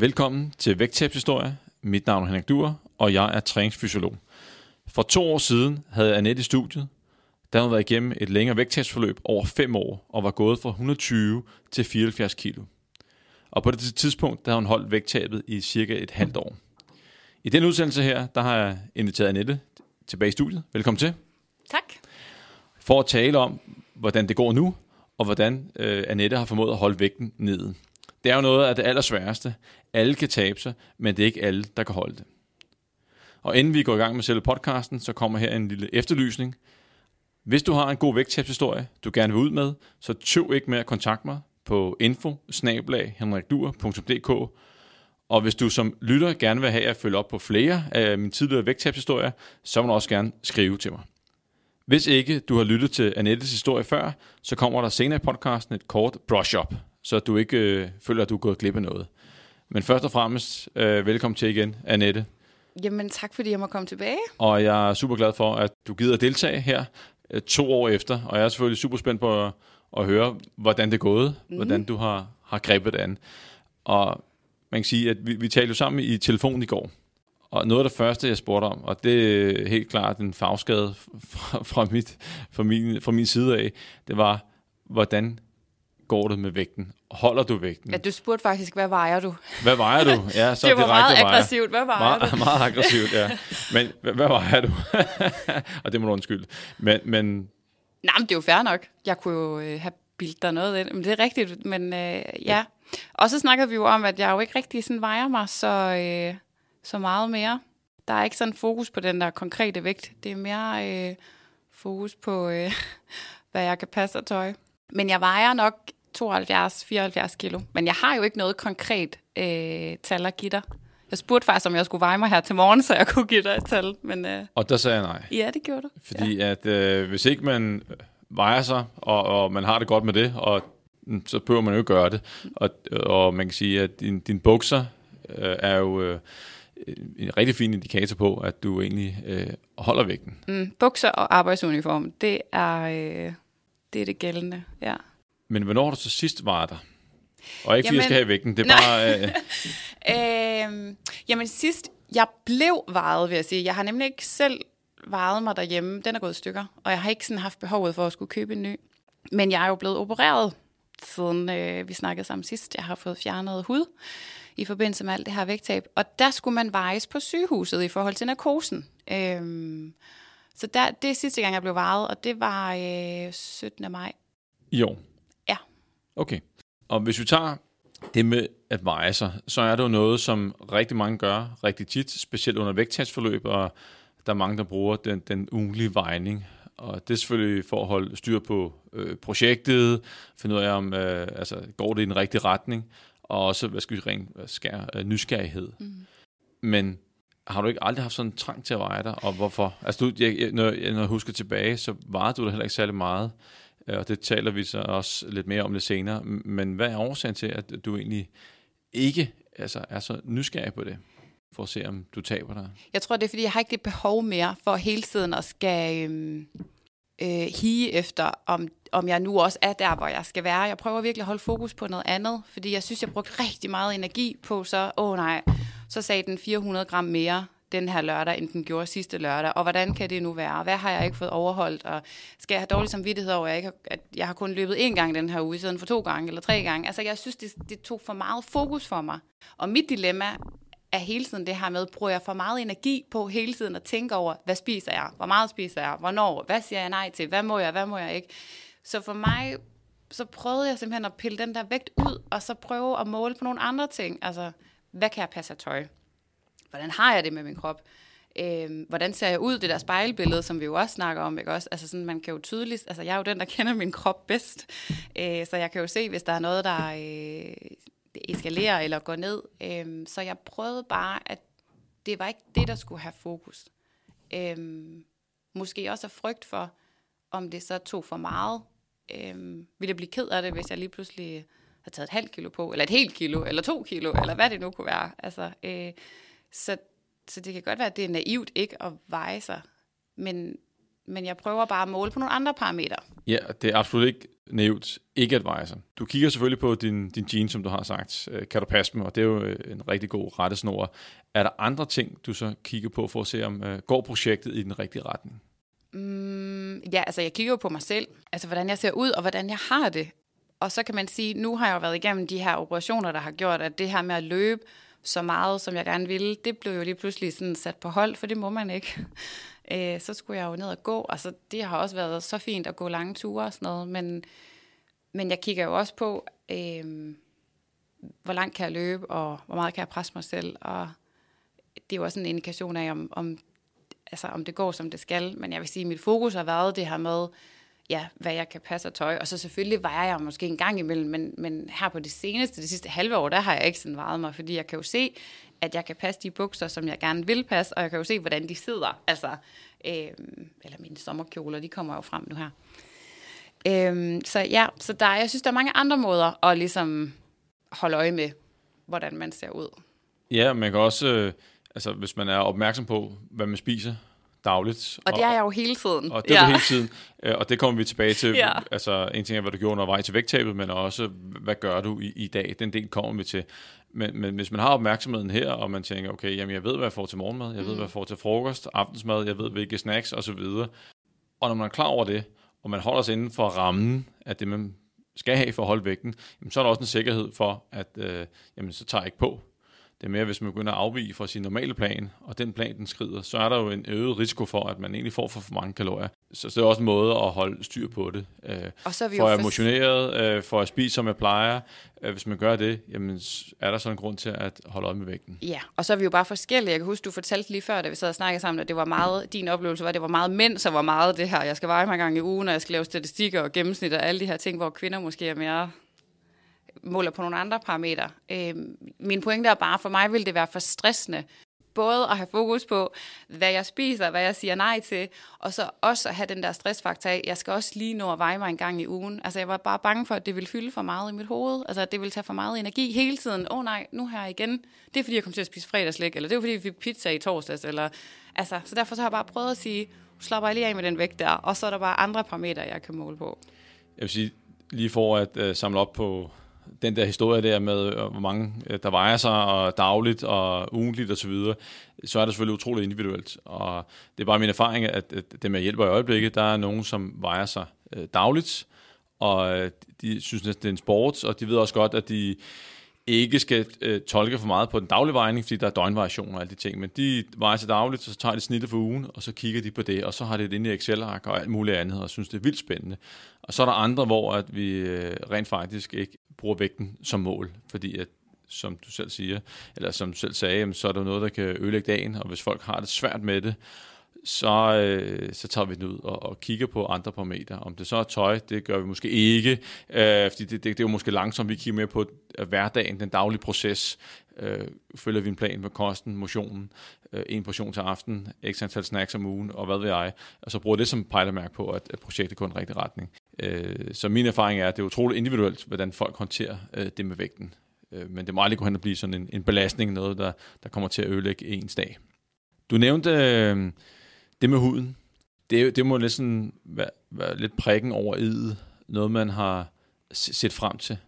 Velkommen til Vægttabshistorie. Mit navn er Henrik Duer, og jeg er træningsfysiolog. For to år siden havde Annette i studiet. Der havde været igennem et længere vægttabsforløb over fem år, og var gået fra 120 til 74 kilo. Og på det tidspunkt, der har hun holdt vægttabet i cirka et halvt år. I den udsendelse her, der har jeg inviteret Annette tilbage i studiet. Velkommen til. Tak. For at tale om, hvordan det går nu, og hvordan øh, Annette har formået at holde vægten nede. Det er jo noget af det allersværeste. Alle kan tabe sig, men det er ikke alle, der kan holde det. Og inden vi går i gang med selve podcasten, så kommer her en lille efterlysning. Hvis du har en god vægttabshistorie, du gerne vil ud med, så tøv ikke med at kontakte mig på info og hvis du som lytter gerne vil have at følge op på flere af mine tidligere vægttabshistorier, så må du også gerne skrive til mig. Hvis ikke du har lyttet til Annettes historie før, så kommer der senere i podcasten et kort brush-up, så du ikke øh, føler, at du er gået glip af noget. Men først og fremmest, øh, velkommen til igen, Annette. Jamen tak, fordi jeg må komme tilbage. Og jeg er super glad for, at du gider at deltage her øh, to år efter. Og jeg er selvfølgelig super spændt på at, at høre, hvordan det er gået, mm. hvordan du har, har grebet det an. Og man kan sige, at vi, vi talte jo sammen i telefon i går. Og noget af det første, jeg spurgte om, og det er helt klart en fagskade fra, fra, mit, fra, min, fra min side af, det var, hvordan går det med vægten? Holder du vægten? Ja, du spurgte faktisk, hvad vejer du? Hvad vejer du? Ja, så det var meget vejer. aggressivt. Hvad vejer meget, du? Meget aggressivt, ja. Men hvad, hvad vejer du? og det må du undskylde. Men, men... Nej, men det er jo fair nok. Jeg kunne jo øh, have bildt dig noget ind. Men det er rigtigt, men øh, ja. ja. Og så snakkede vi jo om, at jeg jo ikke rigtig sådan vejer mig så, øh, så meget mere. Der er ikke sådan fokus på den der konkrete vægt. Det er mere øh, fokus på, øh, hvad jeg kan passe af tøj. Men jeg vejer nok 72-74 kilo. Men jeg har jo ikke noget konkret øh, tal at give dig. Jeg spurgte faktisk, om jeg skulle veje mig her til morgen, så jeg kunne give dig et tal. Men, øh, og der sagde jeg nej. Ja, det gjorde du. Fordi ja. at øh, hvis ikke man vejer sig, og, og man har det godt med det, og mm, så behøver man jo ikke gøre det. Og, og man kan sige, at din, din bukser øh, er jo øh, en rigtig fin indikator på, at du egentlig øh, holder vægten. Mm, bukser og arbejdsuniform, det er, øh, det er det gældende, ja. Men hvornår har du så sidst var der? Og ikke fordi jeg skal have vægten, det er bare... Øh... øh, jamen sidst, jeg blev vejet, vil jeg sige. Jeg har nemlig ikke selv vejet mig derhjemme. Den er gået i stykker, og jeg har ikke sådan haft behovet for at skulle købe en ny. Men jeg er jo blevet opereret, siden øh, vi snakkede sammen sidst. Jeg har fået fjernet hud i forbindelse med alt det her vægttab. Og der skulle man vejes på sygehuset i forhold til narkosen. Øhm, så der, det er sidste gang, jeg blev vejet, og det var øh, 17. maj. Ja. Okay. Og hvis vi tager det med at veje sig, så er det jo noget, som rigtig mange gør rigtig tit, specielt under vægttabsforløb, og der er mange, der bruger den, den ugenlige vejning. Og det er selvfølgelig for at holde styr på øh, projektet, finde ud af, om øh, altså, går det i den rigtige retning, og også, hvad skal vi rent skære, øh, nysgerrighed. Mm. Men har du ikke aldrig haft sådan en trang til at veje dig, og hvorfor? Altså, du, jeg, når, jeg, når jeg husker tilbage, så vejede du da heller ikke særlig meget, Øh, og det taler vi så også lidt mere om lidt senere. Men hvad er årsagen til, at du egentlig ikke altså, er så nysgerrig på det? for at se, om du taber dig? Jeg tror, det er, fordi jeg har ikke det behov mere for hele tiden at skal øhm, øh, hige efter, om, om jeg nu også er der, hvor jeg skal være. Jeg prøver virkelig at holde fokus på noget andet, fordi jeg synes, jeg brugte rigtig meget energi på, så, åh oh, nej, så sagde den 400 gram mere den her lørdag, end den gjorde sidste lørdag, og hvordan kan det nu være? Hvad har jeg ikke fået overholdt? Og skal jeg have dårlig samvittighed over, at jeg, ikke har, at jeg har kun løbet én gang den her uge, i stedet for to gange eller tre gange? Altså, jeg synes, det, det tog for meget fokus for mig. Og mit dilemma er hele tiden det her med, bruger jeg for meget energi på hele tiden at tænke over, hvad spiser jeg? Hvor meget spiser jeg? Hvornår? Hvad siger jeg nej til? Hvad må jeg? Hvad må jeg ikke? Så for mig, så prøvede jeg simpelthen at pille den der vægt ud, og så prøve at måle på nogle andre ting. Altså, hvad kan jeg passe af tøj? Hvordan har jeg det med min krop? Øh, hvordan ser jeg ud, det der spejlbillede, som vi jo også snakker om, ikke også? Altså sådan, man kan jo tydeligt, altså jeg er jo den, der kender min krop bedst, øh, så jeg kan jo se, hvis der er noget, der øh, eskalerer eller går ned. Øh, så jeg prøvede bare, at det var ikke det, der skulle have fokus. Øh, måske også af frygt for, om det så tog for meget. Øh, ville jeg blive ked af det, hvis jeg lige pludselig har taget et halvt kilo på, eller et helt kilo, eller to kilo, eller hvad det nu kunne være. Altså, øh, så, så det kan godt være, at det er naivt ikke at veje sig, men men jeg prøver bare at måle på nogle andre parametre. Ja, det er absolut ikke nævnt ikke advisor. Du kigger selvfølgelig på din, din gene, som du har sagt. Øh, kan du passe dem? Og det er jo øh, en rigtig god rettesnor. Er der andre ting, du så kigger på for at se, om uh, går projektet i den rigtige retning? Mm, ja, altså jeg kigger jo på mig selv. Altså hvordan jeg ser ud, og hvordan jeg har det. Og så kan man sige, nu har jeg jo været igennem de her operationer, der har gjort, at det her med at løbe så meget, som jeg gerne ville, det blev jo lige pludselig sådan sat på hold, for det må man ikke. Øh, så skulle jeg jo ned og gå. Altså, det har også været så fint at gå lange ture og sådan noget, men, men jeg kigger jo også på, øh, hvor langt kan jeg løbe, og hvor meget kan jeg presse mig selv, og det er jo også en indikation af, om, om, altså, om det går, som det skal. Men jeg vil sige, at mit fokus har været det her med, ja, hvad jeg kan passe af tøj. Og så selvfølgelig vejer jeg måske en gang imellem, men, men her på det seneste, det sidste halve år, der har jeg ikke sådan vejet mig, fordi jeg kan jo se, at jeg kan passe de bukser, som jeg gerne vil passe, og jeg kan jo se, hvordan de sidder. Altså, øh, eller mine sommerkjoler, de kommer jo frem nu her. Øh, så ja, så der, jeg synes, der er mange andre måder at ligesom holde øje med, hvordan man ser ud. Ja, man kan også, øh, altså hvis man er opmærksom på, hvad man spiser, dagligt. Og det er jeg jo hele tiden. Og det er ja. hele tiden. Øh, og det kommer vi tilbage til. Ja. Altså, en ting er, hvad du gjorde undervejs til vægttabet, men også, hvad gør du i, i dag? Den del kommer vi til. Men, men hvis man har opmærksomheden her, og man tænker, okay, jamen jeg ved, hvad jeg får til morgenmad, jeg mm. ved, hvad jeg får til frokost, aftensmad, jeg ved, hvilke snacks osv. Og når man er klar over det, og man holder sig inden for rammen af det, man skal have for at holde vægten, jamen, så er der også en sikkerhed for, at øh, jamen, så tager jeg ikke på. Det er mere, hvis man begynder at afvige fra sin normale plan, og den plan den skrider, så er der jo en øget risiko for, at man egentlig får for, for mange kalorier. Så, så det er også en måde at holde styr på det. Øh, og så er vi for at motioneret, øh, for at spise, som jeg plejer. Øh, hvis man gør det, jamen, er der så en grund til at holde øje med vægten. Ja, og så er vi jo bare forskellige. Jeg kan huske, du fortalte lige før, da vi sad og snakkede sammen, at det var meget, din oplevelse var, at det var meget mænd, så var meget det her, jeg skal veje mig gang i ugen, og jeg skal lave statistikker og gennemsnit og alle de her ting, hvor kvinder måske er mere måler på nogle andre parametre. Øh, min pointe er bare, for mig vil det være for stressende, både at have fokus på, hvad jeg spiser, hvad jeg siger nej til, og så også at have den der stressfaktor af, jeg skal også lige nå at veje mig en gang i ugen. Altså jeg var bare bange for, at det ville fylde for meget i mit hoved, altså at det ville tage for meget energi hele tiden. Åh oh, nej, nu her igen, det er fordi, jeg kom til at spise fredagslæg, eller det er fordi, vi fik pizza i torsdags, eller, altså, så derfor så har jeg bare prøvet at sige, slapper jeg lige af med den vægt der, og så er der bare andre parametre, jeg kan måle på. Jeg vil sige, lige for at uh, samle op på den der historie der med, øh, hvor mange øh, der vejer sig og dagligt og ugentligt osv., så, videre, så er det selvfølgelig utroligt individuelt. Og det er bare min erfaring, at dem jeg hjælper i øjeblikket, der er nogen, som vejer sig øh, dagligt, og de synes næsten, det er en sport, og de ved også godt, at de ikke skal øh, tolke for meget på den daglige vejning, fordi der er døgnvariationer og alle de ting, men de vejer sig dagligt, så tager de snittet for ugen, og så kigger de på det, og så har de det inde i Excel-ark og alt muligt andet, og synes, det er vildt spændende. Og så er der andre, hvor at vi øh, rent faktisk ikke bruger vægten som mål, fordi at som du selv siger, eller som du selv sagde, så er der noget, der kan ødelægge dagen, og hvis folk har det svært med det, så, øh, så tager vi den ud og, og kigger på andre parametre. Om det så er tøj, det gør vi måske ikke, øh, fordi det, det, det er jo måske langsomt, vi kigger mere på øh, hverdagen, den daglige proces. Øh, følger vi en plan med kosten, motionen, øh, en portion til aften, x antal snacks om ugen, og hvad ved jeg, og så bruger det som pejlemærke på, at, at projektet går i en rigtige retning. Øh, så min erfaring er, at det er utroligt individuelt, hvordan folk håndterer øh, det med vægten. Øh, men det må aldrig gå hen og blive sådan en, en belastning, noget, der, der kommer til at ødelægge ens dag. Du nævnte øh, det med huden. Det, det må næsten være, være lidt prikken over i noget man har set frem til.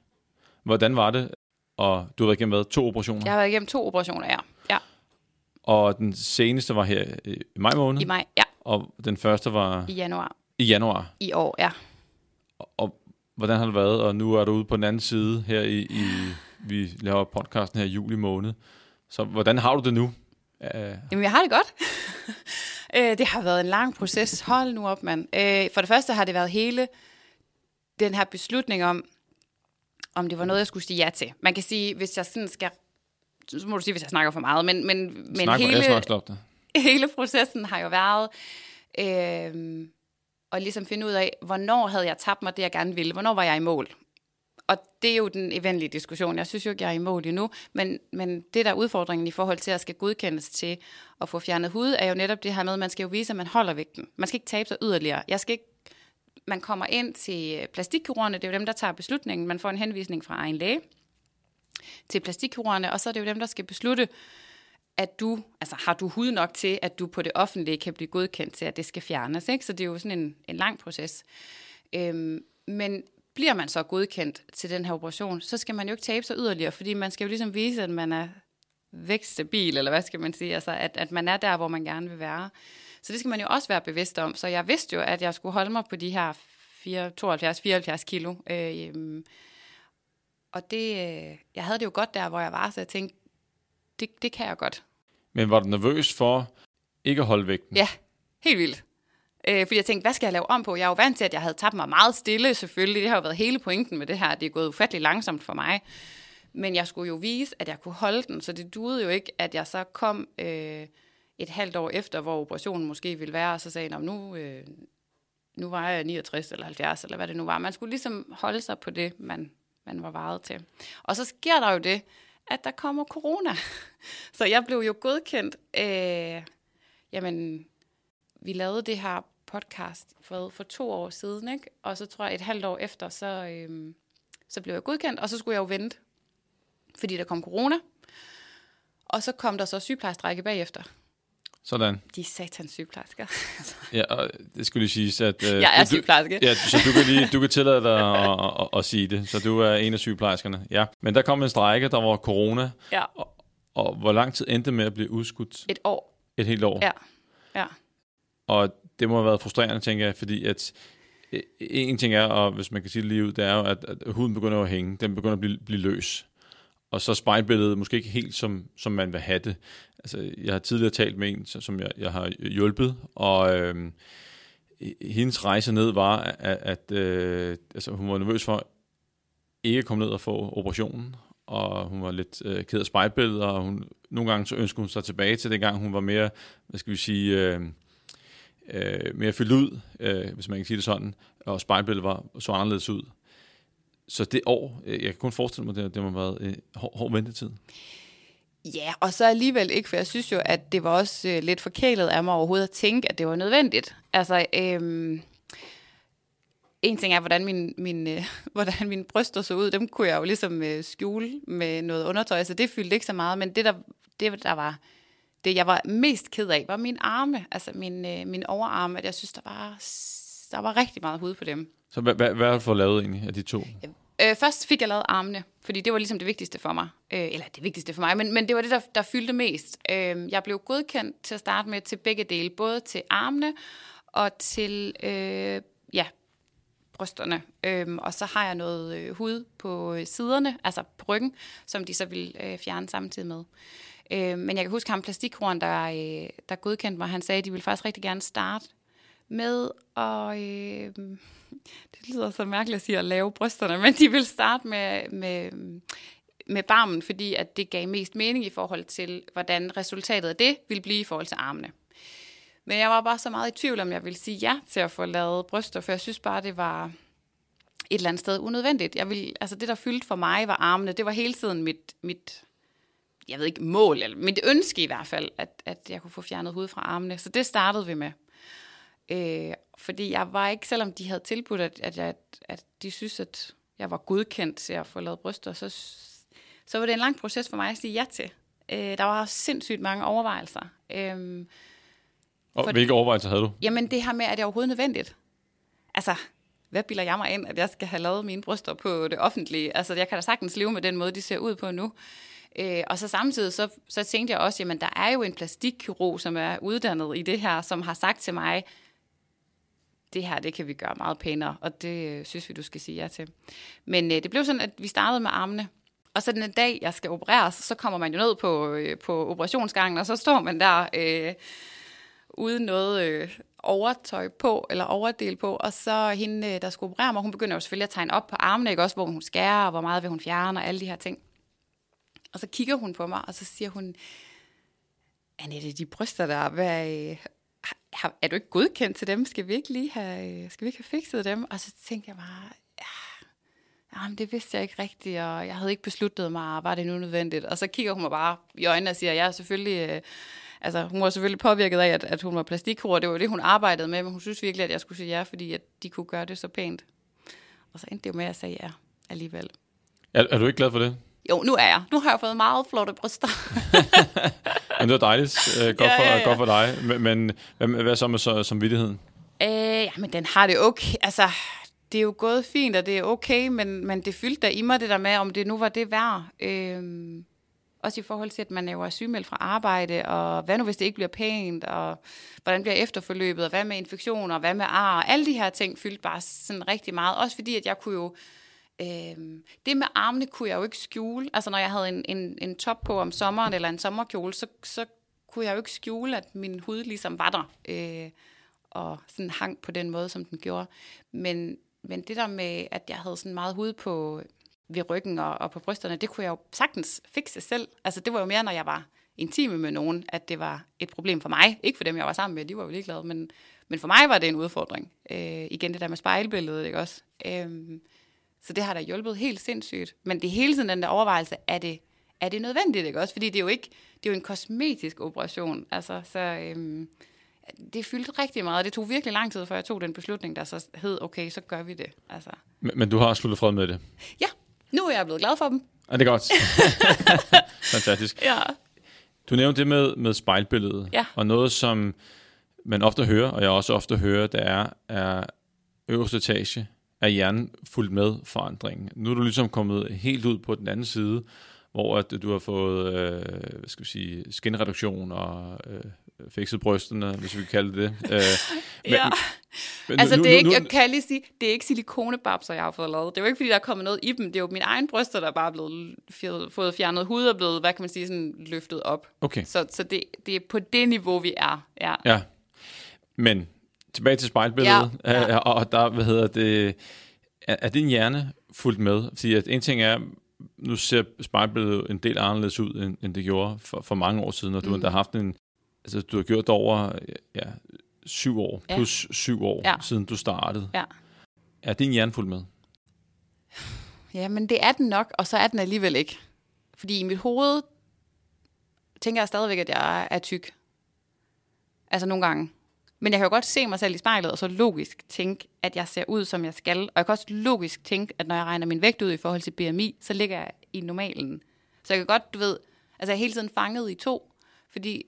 Hvordan var det? Og du har været igennem hvad, to operationer? Jeg har været igennem to operationer, ja. ja. Og den seneste var her i maj måned? I maj, ja. Og den første var? I januar. I januar? I år, ja. Og, og hvordan har det været? Og nu er du ude på den anden side her i, i vi laver podcasten her i juli måned. Så hvordan har du det nu? Uh... Jamen, jeg har det godt. Øh, det har været en lang proces. Hold nu op, mand. Øh, for det første har det været hele den her beslutning om, om det var noget, jeg skulle sige ja til. Man kan sige, hvis jeg sådan skal... Så må du sige, hvis jeg snakker for meget, men, men, men Snak, hele, hele processen har jo været øh, at ligesom finde ud af, hvornår havde jeg tabt mig det, jeg gerne ville. Hvornår var jeg i mål? Og det er jo den eventlige diskussion. Jeg synes jo ikke, jeg er i mål endnu, men, men det der er udfordringen i forhold til at skal godkendes til at få fjernet hud, er jo netop det her med, at man skal jo vise, at man holder vægten. Man skal ikke tabe sig yderligere. Jeg skal ikke man kommer ind til plastikkirurgerne, det er jo dem, der tager beslutningen. Man får en henvisning fra egen læge til plastikkirurgerne, og så er det jo dem, der skal beslutte, at du, altså har du hud nok til, at du på det offentlige kan blive godkendt til, at det skal fjernes. Ikke? Så det er jo sådan en, en lang proces. Øhm, men bliver man så godkendt til den her operation, så skal man jo ikke tabe sig yderligere, fordi man skal jo ligesom vise, at man er vækststabil, eller hvad skal man sige, altså at, at man er der, hvor man gerne vil være. Så det skal man jo også være bevidst om. Så jeg vidste jo, at jeg skulle holde mig på de her 72-74 kilo. Øh, og det, øh, jeg havde det jo godt der, hvor jeg var, så jeg tænkte, det, det kan jeg godt. Men var du nervøs for ikke at holde vægten? Ja, helt vildt. Øh, fordi jeg tænkte, hvad skal jeg lave om på? Jeg er jo vant til, at jeg havde tabt mig meget stille, selvfølgelig. Det har jo været hele pointen med det her. Det er gået ufattelig langsomt for mig. Men jeg skulle jo vise, at jeg kunne holde den, så det duede jo ikke, at jeg så kom øh, et halvt år efter, hvor operationen måske ville være, og så sagde jeg, nu, øh, nu var jeg 69 eller 70, eller hvad det nu var. Man skulle ligesom holde sig på det, man, man var varet til. Og så sker der jo det, at der kommer corona. Så jeg blev jo godkendt. Øh, jamen, vi lavede det her podcast for, for to år siden, ikke? og så tror jeg et halvt år efter, så, øh, så blev jeg godkendt, og så skulle jeg jo vente, fordi der kom corona. Og så kom der så sygeplejerstrække bagefter. Sådan. De satans sygeplejersker. ja, og det skulle lige sige, at... Øh, jeg er sygeplejerske. ja, så du kan, lige, du kan tillade dig at, at, at, at sige det. Så du er en af sygeplejerskerne. Ja. Men der kom en strække, der var corona. Ja. Og, og hvor lang tid endte med at blive udskudt? Et år. Et helt år? Ja. ja. Og det må have været frustrerende, tænker jeg, fordi at øh, en ting er, og hvis man kan sige det lige ud, det er jo, at, at huden begynder at hænge. Den begynder at blive, blive løs og så spejlbilledet måske ikke helt som, som man vil have det. Altså, jeg har tidligere talt med en, som jeg, jeg har hjulpet, og øh, hendes rejse ned var, at, at øh, altså, hun var nervøs for ikke at komme ned og få operationen, og hun var lidt øh, ked af spejlbilledet, og hun, nogle gange så ønskede hun sig tilbage til dengang, hun var mere, hvad skal vi sige, øh, øh, mere fyldt ud, øh, hvis man kan sige det sådan, og spejlbilledet var så anderledes ud. Så det år, øh, jeg kan kun forestille mig, det, det må have været øh, hård, hård ventetid. Ja, og så alligevel ikke, for jeg synes jo, at det var også øh, lidt forkælet af mig overhovedet at tænke, at det var nødvendigt. Altså, øh, en ting er, hvordan, min, min, øh, hvordan mine bryster så ud, dem kunne jeg jo ligesom øh, skjule med noget undertøj, så det fyldte ikke så meget, men det der, det, der var, det jeg var mest ked af, var min arme, altså min, øh, min overarme, at jeg synes, der var, der var rigtig meget hud på dem. Så hvad, hvad, hvad har du fået lavet egentlig af de to? Øh, først fik jeg lavet armene, fordi det var ligesom det vigtigste for mig. Øh, eller det vigtigste for mig, men, men det var det, der, der fyldte mest. Øh, jeg blev godkendt til at starte med til begge dele, både til armene og til øh, ja, brysterne. Øh, og så har jeg noget øh, hud på siderne, altså på ryggen, som de så vil øh, fjerne samtidig med. Øh, men jeg kan huske ham plastikkronen, der, øh, der godkendte mig, han sagde, at de ville faktisk rigtig gerne starte med at... Øh, det lyder så mærkeligt at sige at lave brysterne, men de vil starte med, med, med barmen, fordi at det gav mest mening i forhold til, hvordan resultatet af det ville blive i forhold til armene. Men jeg var bare så meget i tvivl, om jeg ville sige ja til at få lavet bryster, for jeg synes bare, det var et eller andet sted unødvendigt. Jeg ville, altså det, der fyldte for mig, var armene. Det var hele tiden mit, mit jeg ved ikke, mål, eller mit ønske i hvert fald, at, at jeg kunne få fjernet hud fra armene. Så det startede vi med. Øh, fordi jeg var ikke, selvom de havde tilbudt, at, at, jeg, at de synes, at jeg var godkendt til at få lavet bryster, så, så var det en lang proces for mig at sige ja til. Øh, der var sindssygt mange overvejelser. Øh, og for, hvilke overvejelser havde du? Jamen det her med, at det er overhovedet nødvendigt. Altså, hvad bilder jeg mig ind, at jeg skal have lavet mine bryster på det offentlige? Altså, jeg kan da sagtens leve med den måde, de ser ud på nu. Øh, og så samtidig, så, så tænkte jeg også, jamen der er jo en plastikkirurg, som er uddannet i det her, som har sagt til mig, det her, det kan vi gøre meget pænere, og det øh, synes vi, du skal sige ja til. Men øh, det blev sådan, at vi startede med armene, og så den dag, jeg skal opereres, så kommer man jo ned på, øh, på operationsgangen, og så står man der øh, uden noget øh, overtøj på, eller overdel på, og så hende, øh, der skulle operere mig, hun begynder jo selvfølgelig at tegne op på armene, ikke også, hvor hun skærer, og hvor meget vil hun fjerne, og alle de her ting. Og så kigger hun på mig, og så siger hun, Annette, de bryster der, hvad, øh, har, er du ikke godkendt til dem? Skal vi ikke lige have, skal vi ikke have fikset dem? Og så tænkte jeg bare, ja, jamen, det vidste jeg ikke rigtigt, og jeg havde ikke besluttet mig, var det nu nødvendigt? Og så kigger hun mig bare i øjnene og siger, jeg er selvfølgelig... Øh, altså, hun var selvfølgelig påvirket af, at, at hun var plastikkor. Det var det, hun arbejdede med, men hun synes virkelig, at jeg skulle sige ja, fordi at de kunne gøre det så pænt. Og så endte det jo med, at jeg sagde ja alligevel. Er, er du ikke glad for det? Jo, nu er jeg. Nu har jeg fået meget flotte bryster. Men det var dejligt. Uh, godt, Ja, for, ja, ja. godt for dig. Men, men hvad, hvad så med så, som vidtigheden? Øh, ja, men den har det okay. Altså, det er jo gået fint, og det er okay, men, men det fyldte da i mig det der med, om det nu var det værd. Øhm, også i forhold til, at man jo er sygemeldt fra arbejde, og hvad nu, hvis det ikke bliver pænt, og hvordan bliver efterforløbet, og hvad med infektioner, og hvad med ar, alle de her ting fyldte bare sådan rigtig meget. Også fordi, at jeg kunne jo, øhm, det med armene kunne jeg jo ikke skjule. Altså, når jeg havde en, en, en top på om sommeren, eller en sommerkjole, så, så kunne jeg jo ikke skjule, at min hud ligesom var der. Øh, og sådan hang på den måde, som den gjorde. Men, men det der med, at jeg havde sådan meget hud på ved ryggen og, og på brysterne, det kunne jeg jo sagtens fikse selv. Altså det var jo mere, når jeg var intime med nogen, at det var et problem for mig. Ikke for dem, jeg var sammen med, de var jo ligeglade, men, men for mig var det en udfordring. Øh, igen det der med spejlbilledet, ikke også? Øh, så det har da hjulpet helt sindssygt. Men det er hele tiden den der overvejelse, er det, er det nødvendigt, ikke også? Fordi det er jo ikke, det er jo en kosmetisk operation. Altså, så øhm, det fyldte rigtig meget. Det tog virkelig lang tid, før jeg tog den beslutning, der så hed, okay, så gør vi det. Altså, Men, men du har sluttet fred med det. ja, nu er jeg blevet glad for dem. Er det er godt? Fantastisk. Ja. Du nævnte det med, med spejlbilledet. Ja. Og noget, som man ofte hører, og jeg også ofte hører, det er, er øverste etage af hjernen fuldt med forandringen. Nu er du ligesom kommet helt ud på den anden side, hvor at du har fået øh, hvad skal vi sige, skinreduktion og øh, fikset brysterne, hvis vi kan kalde det. Øh, men, ja. men Altså, nu- det er nu- ikke, nu- jeg kan lige sige, det er ikke silikonebabser, jeg har fået lavet. Det er jo ikke, fordi der er kommet noget i dem. Det er jo mine egne bryster, der er bare blevet fjer- fået fjernet hud og blevet, hvad kan man sige, sådan løftet op. Okay. Så, så det, det er på det niveau, vi er. Ja. Ja, men tilbage til spejlbilledet, Ja, ja. og og der, hvad hedder det, er, er din hjerne fuldt med? Fordi at en ting er, nu ser spejlbilledet en del anderledes ud, end, end det gjorde for, for mange år siden, og du mm. har haft en, altså du har gjort det over ja, syv år, Ja. plus syv år, Ja. siden du startede. Ja. Er din hjerne fuldt med? Ja, men det er den nok, og så er den alligevel ikke. Fordi i mit hoved tænker jeg stadigvæk, at jeg er tyk. Altså nogle gange. Men jeg kan jo godt se mig selv i spejlet, og så logisk tænke, at jeg ser ud, som jeg skal. Og jeg kan også logisk tænke, at når jeg regner min vægt ud i forhold til BMI, så ligger jeg i normalen. Så jeg kan godt, du ved, altså jeg er hele tiden fanget i to. Fordi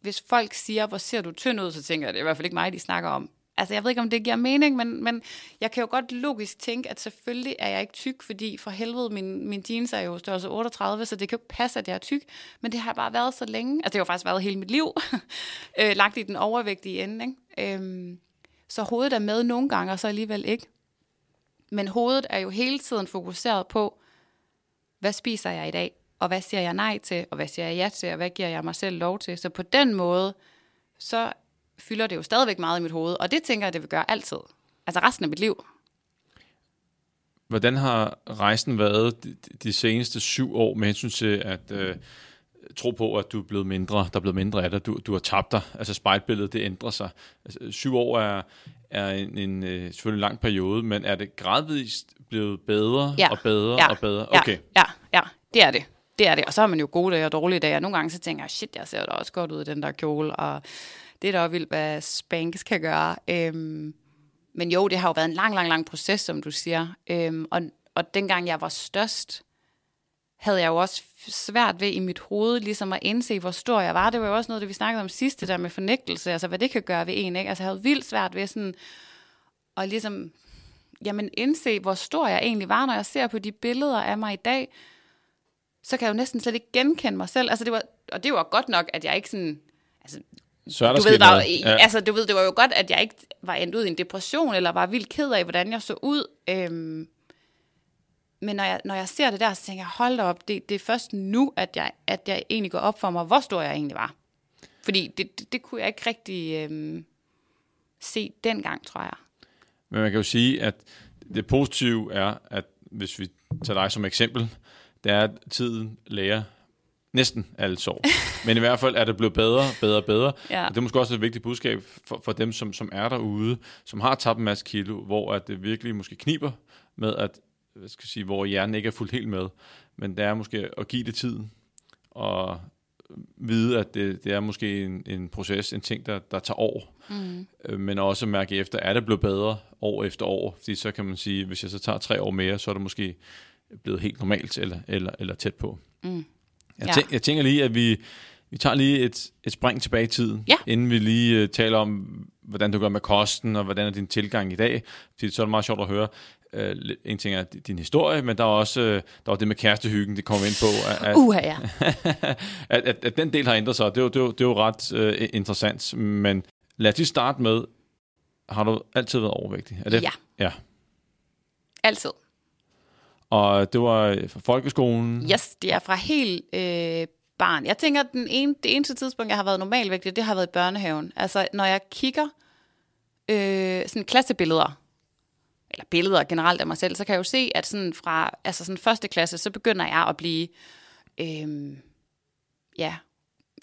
hvis folk siger, hvor ser du tynd ud, så tænker jeg, det er i hvert fald ikke mig, de snakker om. Altså, jeg ved ikke, om det giver mening, men, men jeg kan jo godt logisk tænke, at selvfølgelig er jeg ikke tyk, fordi for helvede, min, min jeans er jo størrelse 38, så det kan jo ikke passe, at jeg er tyk. Men det har bare været så længe. Altså, det har jo faktisk været hele mit liv. øh, lagt i den overvægtige ende, ikke? Øhm, så hovedet er med nogle gange, og så alligevel ikke. Men hovedet er jo hele tiden fokuseret på, hvad spiser jeg i dag? Og hvad siger jeg nej til? Og hvad siger jeg ja til? Og hvad giver jeg mig selv lov til? Så på den måde, så fylder det jo stadigvæk meget i mit hoved. Og det tænker jeg, det vil gøre altid. Altså resten af mit liv. Hvordan har rejsen været de, de seneste syv år med hensyn til at øh, tro på, at du er blevet mindre, der er blevet mindre af dig, du, du har tabt dig, altså spejlbilledet, det ændrer sig. Altså, syv år er, er en, en øh, selvfølgelig lang periode, men er det gradvist blevet bedre Ja. og bedre ja. og bedre? Ja. Okay, Ja, ja, det er det. Det er det. Og så har man jo gode dage og dårlige dage. Og nogle gange så tænker jeg, shit, jeg ser da også godt ud i den der kjole. Og det er da også vildt, hvad Spanks kan gøre. Øhm, men jo, det har jo været en lang, lang, lang proces, som du siger. Øhm, og, og dengang jeg var størst, havde jeg jo også svært ved i mit hoved ligesom at indse, hvor stor jeg var. Det var jo også noget, det vi snakkede om sidste der med fornægtelse, altså hvad det kan gøre ved en. Ikke? Altså jeg havde vildt svært ved sådan at ligesom, jamen indse, hvor stor jeg egentlig var, når jeg ser på de billeder af mig i dag, så kan jeg jo næsten slet ikke genkende mig selv. Altså det var, og det var godt nok, at jeg ikke sådan, altså så er der du ved, der, ja. altså, du ved, det var jo godt, at jeg ikke var endt ud i en depression, eller var vildt ked af, hvordan jeg så ud. Øhm, men når jeg, når jeg ser det der, så tænker jeg, hold da op, det, det er først nu, at jeg, at jeg egentlig går op for mig, hvor stor jeg egentlig var. Fordi det, det, det kunne jeg ikke rigtig øhm, se dengang, tror jeg. Men man kan jo sige, at det positive er, at hvis vi tager dig som eksempel, det er, at tiden lærer næsten alle sår. Men i hvert fald er det blevet bedre, bedre, bedre. Ja. Og det er måske også et vigtigt budskab for, for dem, som, som er derude, som har tabt en masse kilo, hvor at det virkelig måske kniber med, at hvad skal jeg sige, hvor hjernen ikke er fuldt helt med. Men det er måske at give det tiden, og vide, at det, det er måske en, en proces, en ting, der, der tager år. Mm. Men også mærke efter, er det blevet bedre år efter år? Fordi så kan man sige, hvis jeg så tager tre år mere, så er det måske blevet helt normalt, eller, eller, eller tæt på. Mm. Jeg, Ja. jeg tænker lige, at vi, Vi tager lige et, et spring tilbage i tiden, Ja. inden vi lige uh, taler om, hvordan du gør med kosten, og hvordan er din tilgang i dag. Fordi så er det meget sjovt at høre. Uh, en ting er din historie, men der er også uh, der er det med kærestehyggen, det kommer ind på. At, at, Uha, ja. at, at, at den del har ændret sig, det er jo, det er jo, det er jo ret uh, interessant. Men lad os lige starte med, har du altid været overvægtig? Er det? Ja. ja. Altid. Og det var fra folkeskolen? Yes, det er fra helt øh, barn. Jeg tænker, at den ene, det eneste tidspunkt, jeg har været normalvægtig, det har været i børnehaven. Altså, når jeg kigger øh, sådan klassebilleder, eller billeder generelt af mig selv, så kan jeg jo se, at sådan fra altså sådan første klasse, så begynder jeg at blive, øh, ja,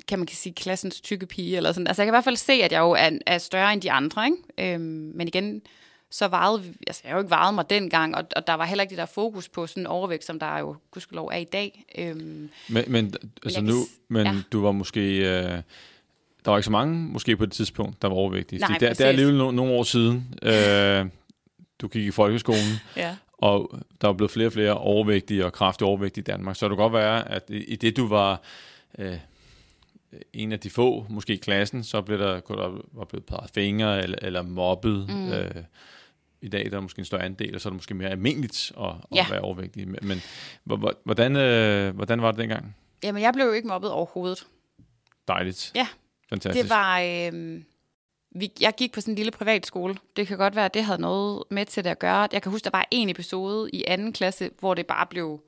kan man kan sige, klassens tykke pige, eller sådan. Altså, jeg kan i hvert fald se, at jeg jo er, er større end de andre, ikke? Øh, men igen, så vejede, vi- altså jeg har jo ikke vejet mig dengang, og, og der var heller ikke det der fokus på sådan overvægt, som der jo gudskelov er i dag. Øhm, Men, men altså nu, men ja. du var måske, øh, der var ikke så mange måske på det tidspunkt, der var overvægtige. Nej, det, det er alligevel no, nogle år siden, øh, du gik i folkeskolen, ja. og der er blevet flere og flere overvægtige og kraftigt overvægtige i Danmark. Så det kan godt være, at i, i det du var øh, en af de få, måske i klassen, så blev der, kunne der var blevet peget fingre eller, eller mobbet. Mm. Øh, I dag der er måske en større andel, og så er det måske mere almindeligt at, at Ja. være overvægtig. Men, men hvor- hvor- hvordan, øh, hvordan var det dengang? Jamen, jeg blev jo ikke mobbet overhovedet. Dejligt. Ja, Fantastisk. Det var... Øh, vi, jeg gik på sådan en lille privatskole. Det kan godt være, at det havde noget med til det at gøre. Jeg kan huske, der var en episode i anden klasse, hvor det bare blev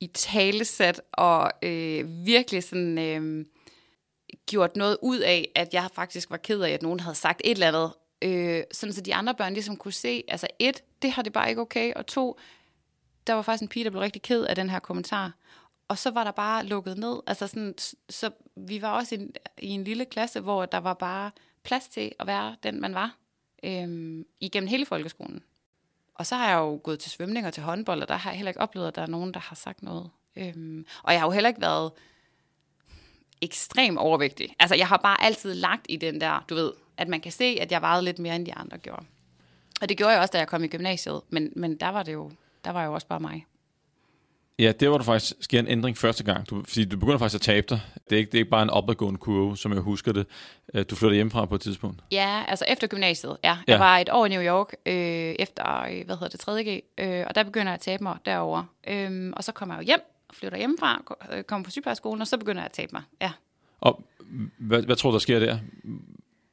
i talesat og øh, virkelig sådan øh, gjort noget ud af, at jeg faktisk var ked af, at nogen havde sagt et eller andet. Øh, sådan så de andre børn ligesom kunne se, altså et, det har det bare ikke okay, og to, der var faktisk en pige, der blev rigtig ked af den her kommentar. Og så var der bare lukket ned. Altså sådan, så vi var også i en, i en lille klasse, hvor der var bare plads til at være den, man var, øhm, igennem hele folkeskolen. Og så har jeg jo gået til svømning og til håndbold, og der har jeg heller ikke oplevet, at der er nogen, der har sagt noget. Øhm, og jeg har jo heller ikke været ekstrem overvægtig. Altså, jeg har bare altid lagt i den der, du ved, at man kan se, at jeg vejede lidt mere, end de andre gjorde. Og det gjorde jeg også, da jeg kom i gymnasiet, men, men der var det jo, der var jo også bare mig. Ja, det var der faktisk sker en ændring første gang. Du, fordi du begynder faktisk at tabe dig. Det er ikke, det er ikke bare en opadgående kurve, som jeg husker det. Øh, Du flytter hjemmefra på et tidspunkt. Ja, altså efter gymnasiet, ja. Ja. Jeg var et år i New York, øh, efter, øh, hvad hedder det, 3.G, øh, og der begynder jeg at tabe mig derover. Øhm, og så kommer jeg jo hjem, flytter hjemmefra, øh, kommer på sygeplejeskolen, og så begynder jeg at tabe mig, ja. Og hvad, hvad tror du, der sker der?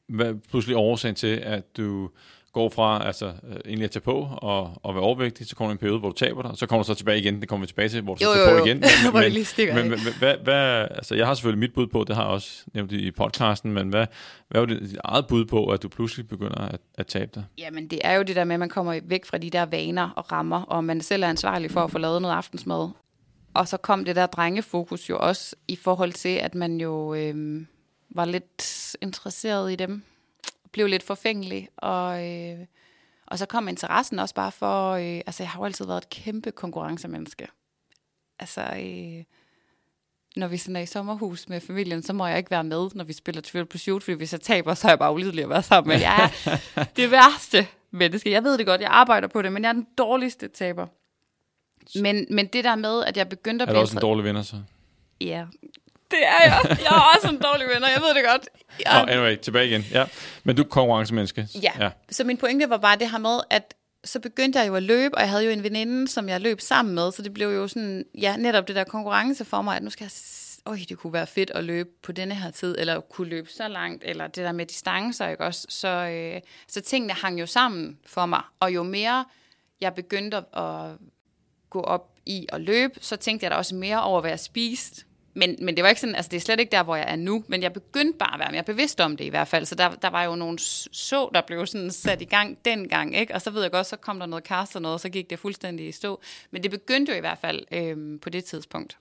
Hvad er pludselig årsagen til, at du går fra altså, øh, egentlig at tage på og, og være overvægtig, så kommer der en periode, hvor du taber dig, og så kommer du så tilbage igen, det kommer vi tilbage til, hvor du så Jo, tager jo, på jo. igen. Hvor det lige men, men hvad, hvad, altså, jeg har selvfølgelig mit bud på, det har jeg også nævnt i podcasten, men hvad, hvad det, dit eget bud på, at du pludselig begynder at, at tabe dig? Jamen, det er jo det der med, at man kommer væk fra de der vaner og rammer, og man selv er ansvarlig for at få lavet noget aftensmad. Og så kom det der drengefokus jo også i forhold til, at man jo øh, var lidt interesseret i dem, blev lidt forfængelig, og, øh, og så kom interessen også bare for, øh, altså jeg har jo altid været et kæmpe konkurrencemenneske. Altså, øh, når vi sådan er i sommerhus med familien, så må jeg ikke være med, når vi spiller Trivial Pursuit, fordi hvis jeg taber, så er jeg bare ulidelig at være sammen med. Jeg er det værste menneske. Jeg ved det godt, jeg arbejder på det, men jeg er den dårligste taber. Men, men det der med, at jeg begyndte at Er du blive... også en dårlig vinder så? Ja, det er jeg. Jeg er også en dårlig venner, jeg ved det godt. Jeg, Nå, anyway, tilbage igen. Ja. Men du er konkurrencemenneske. Ja. ja. Så min pointe var bare det her med, at så begyndte jeg jo at løbe, og jeg havde jo en veninde, som jeg løb sammen med, så det blev jo sådan, ja, netop det der konkurrence for mig, at nu skal jeg, øj, det kunne være fedt at løbe på denne her tid, eller kunne løbe så langt, eller det der med distancer, ikke også? Så, øh, så tingene hang jo sammen for mig, og jo mere jeg begyndte at, at gå op i at løbe, så tænkte jeg da også mere over, hvad jeg spiste. Men, men det var ikke sådan, altså det er slet ikke der, hvor jeg er nu, men jeg begyndte bare at være mere bevidst om det i hvert fald. Så der, der var jo nogle så, der blev sådan sat i gang dengang, ikke? Og så ved jeg godt, så kom der noget kast og noget, og så gik det fuldstændig i stå. Men det begyndte jo i hvert fald øhm, på det tidspunkt.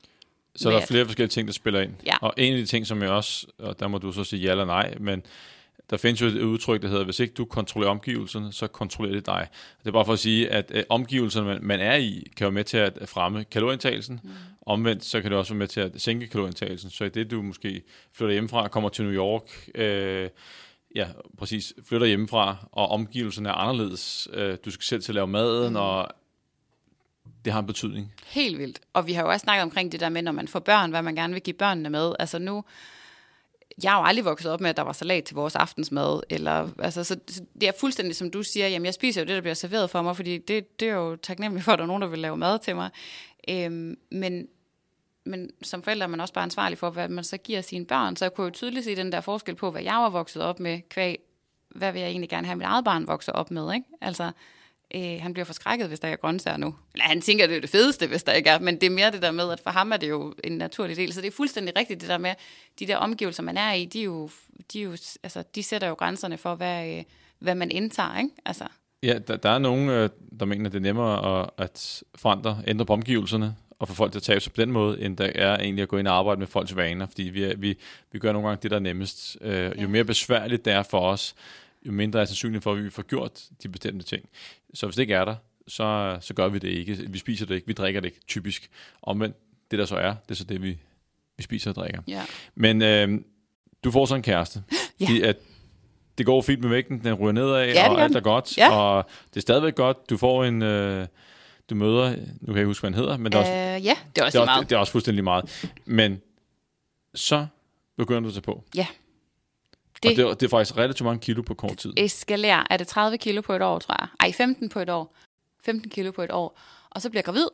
Så der er flere forskellige ting, der spiller ind. Ja. Og en af de ting, som jeg også, og der må du så sige ja eller nej, men der findes jo et udtryk, der hedder, hvis ikke du kontrollerer omgivelserne, så kontrollerer det dig. Det er bare for at sige, at øh, omgivelserne, man, man er i, kan være med til at fremme kalorieindtagelsen. Mm. Omvendt, så kan det også være med til at sænke kalorieindtagelsen. Så det, du måske flytter hjemmefra, kommer til New York, øh, ja, præcis, flytter hjemmefra, og omgivelserne er anderledes. Øh, du skal selv til at lave maden, mm. og det har en betydning. Helt vildt. Og vi har jo også snakket omkring det der med, når man får børn, hvad man gerne vil give børnene med. Altså nu, jeg har jo aldrig vokset op med, at der var salat til vores aftensmad. Eller, altså, så, det er fuldstændig som du siger, jamen jeg spiser jo det, der bliver serveret for mig, fordi det, det er jo taknemmeligt for, at der er nogen, der vil lave mad til mig. Øhm, men, men som forældre er man også bare ansvarlig for, hvad man så giver sine børn. Så jeg kunne jo tydeligt se den der forskel på, hvad jeg var vokset op med, kvæg, hvad vil jeg egentlig gerne have, mit eget barn vokser op med. Ikke? Altså, øh, han bliver forskrækket, hvis der er grøntsager nu. Eller han tænker, det er det fedeste, hvis der ikke er, men det er mere det der med, at for ham er det jo en naturlig del. Så det er fuldstændig rigtigt, det der med, de der omgivelser, man er i, de, er jo, de, er jo, altså, de sætter jo grænserne for, hvad, øh, hvad man indtager. Ikke? Altså. Ja, der, der er nogen, øh, der mener, det er nemmere at, at forandre, ændre på omgivelserne, og få folk til at tabe sig på den måde, end der er egentlig at gå ind og arbejde med folks vaner, fordi vi, er, vi, vi gør nogle gange det, der er nemmest. Øh, jo mere besværligt det er for os, jo mindre er sandsynligt for, at vi får gjort de bestemte ting. Så hvis det ikke er der, så, så gør vi det ikke. Vi spiser det ikke, vi drikker det ikke, typisk. men det der så er, det er så det, vi, vi spiser og drikker. Ja. Men øh, du får så en kæreste. Ja. Fordi at det går fint med vægten, den ryger nedad, Ja, det og alt er godt. Ja. Og det er stadigvæk godt. Du får en... Øh, du møder, nu kan jeg ikke huske, hvad han hedder, men det er, også, Øh, ja, det er også det, er også, meget. det er også fuldstændig meget. Men så begynder du at tage på. Ja. Det, og det, er- det er faktisk relativt mange kilo på kort tid. Eskalerer. Er det 30 kilo på et år, tror jeg? Ej, 15 på et år. 15 kilo på et år. Og så bliver jeg gravid.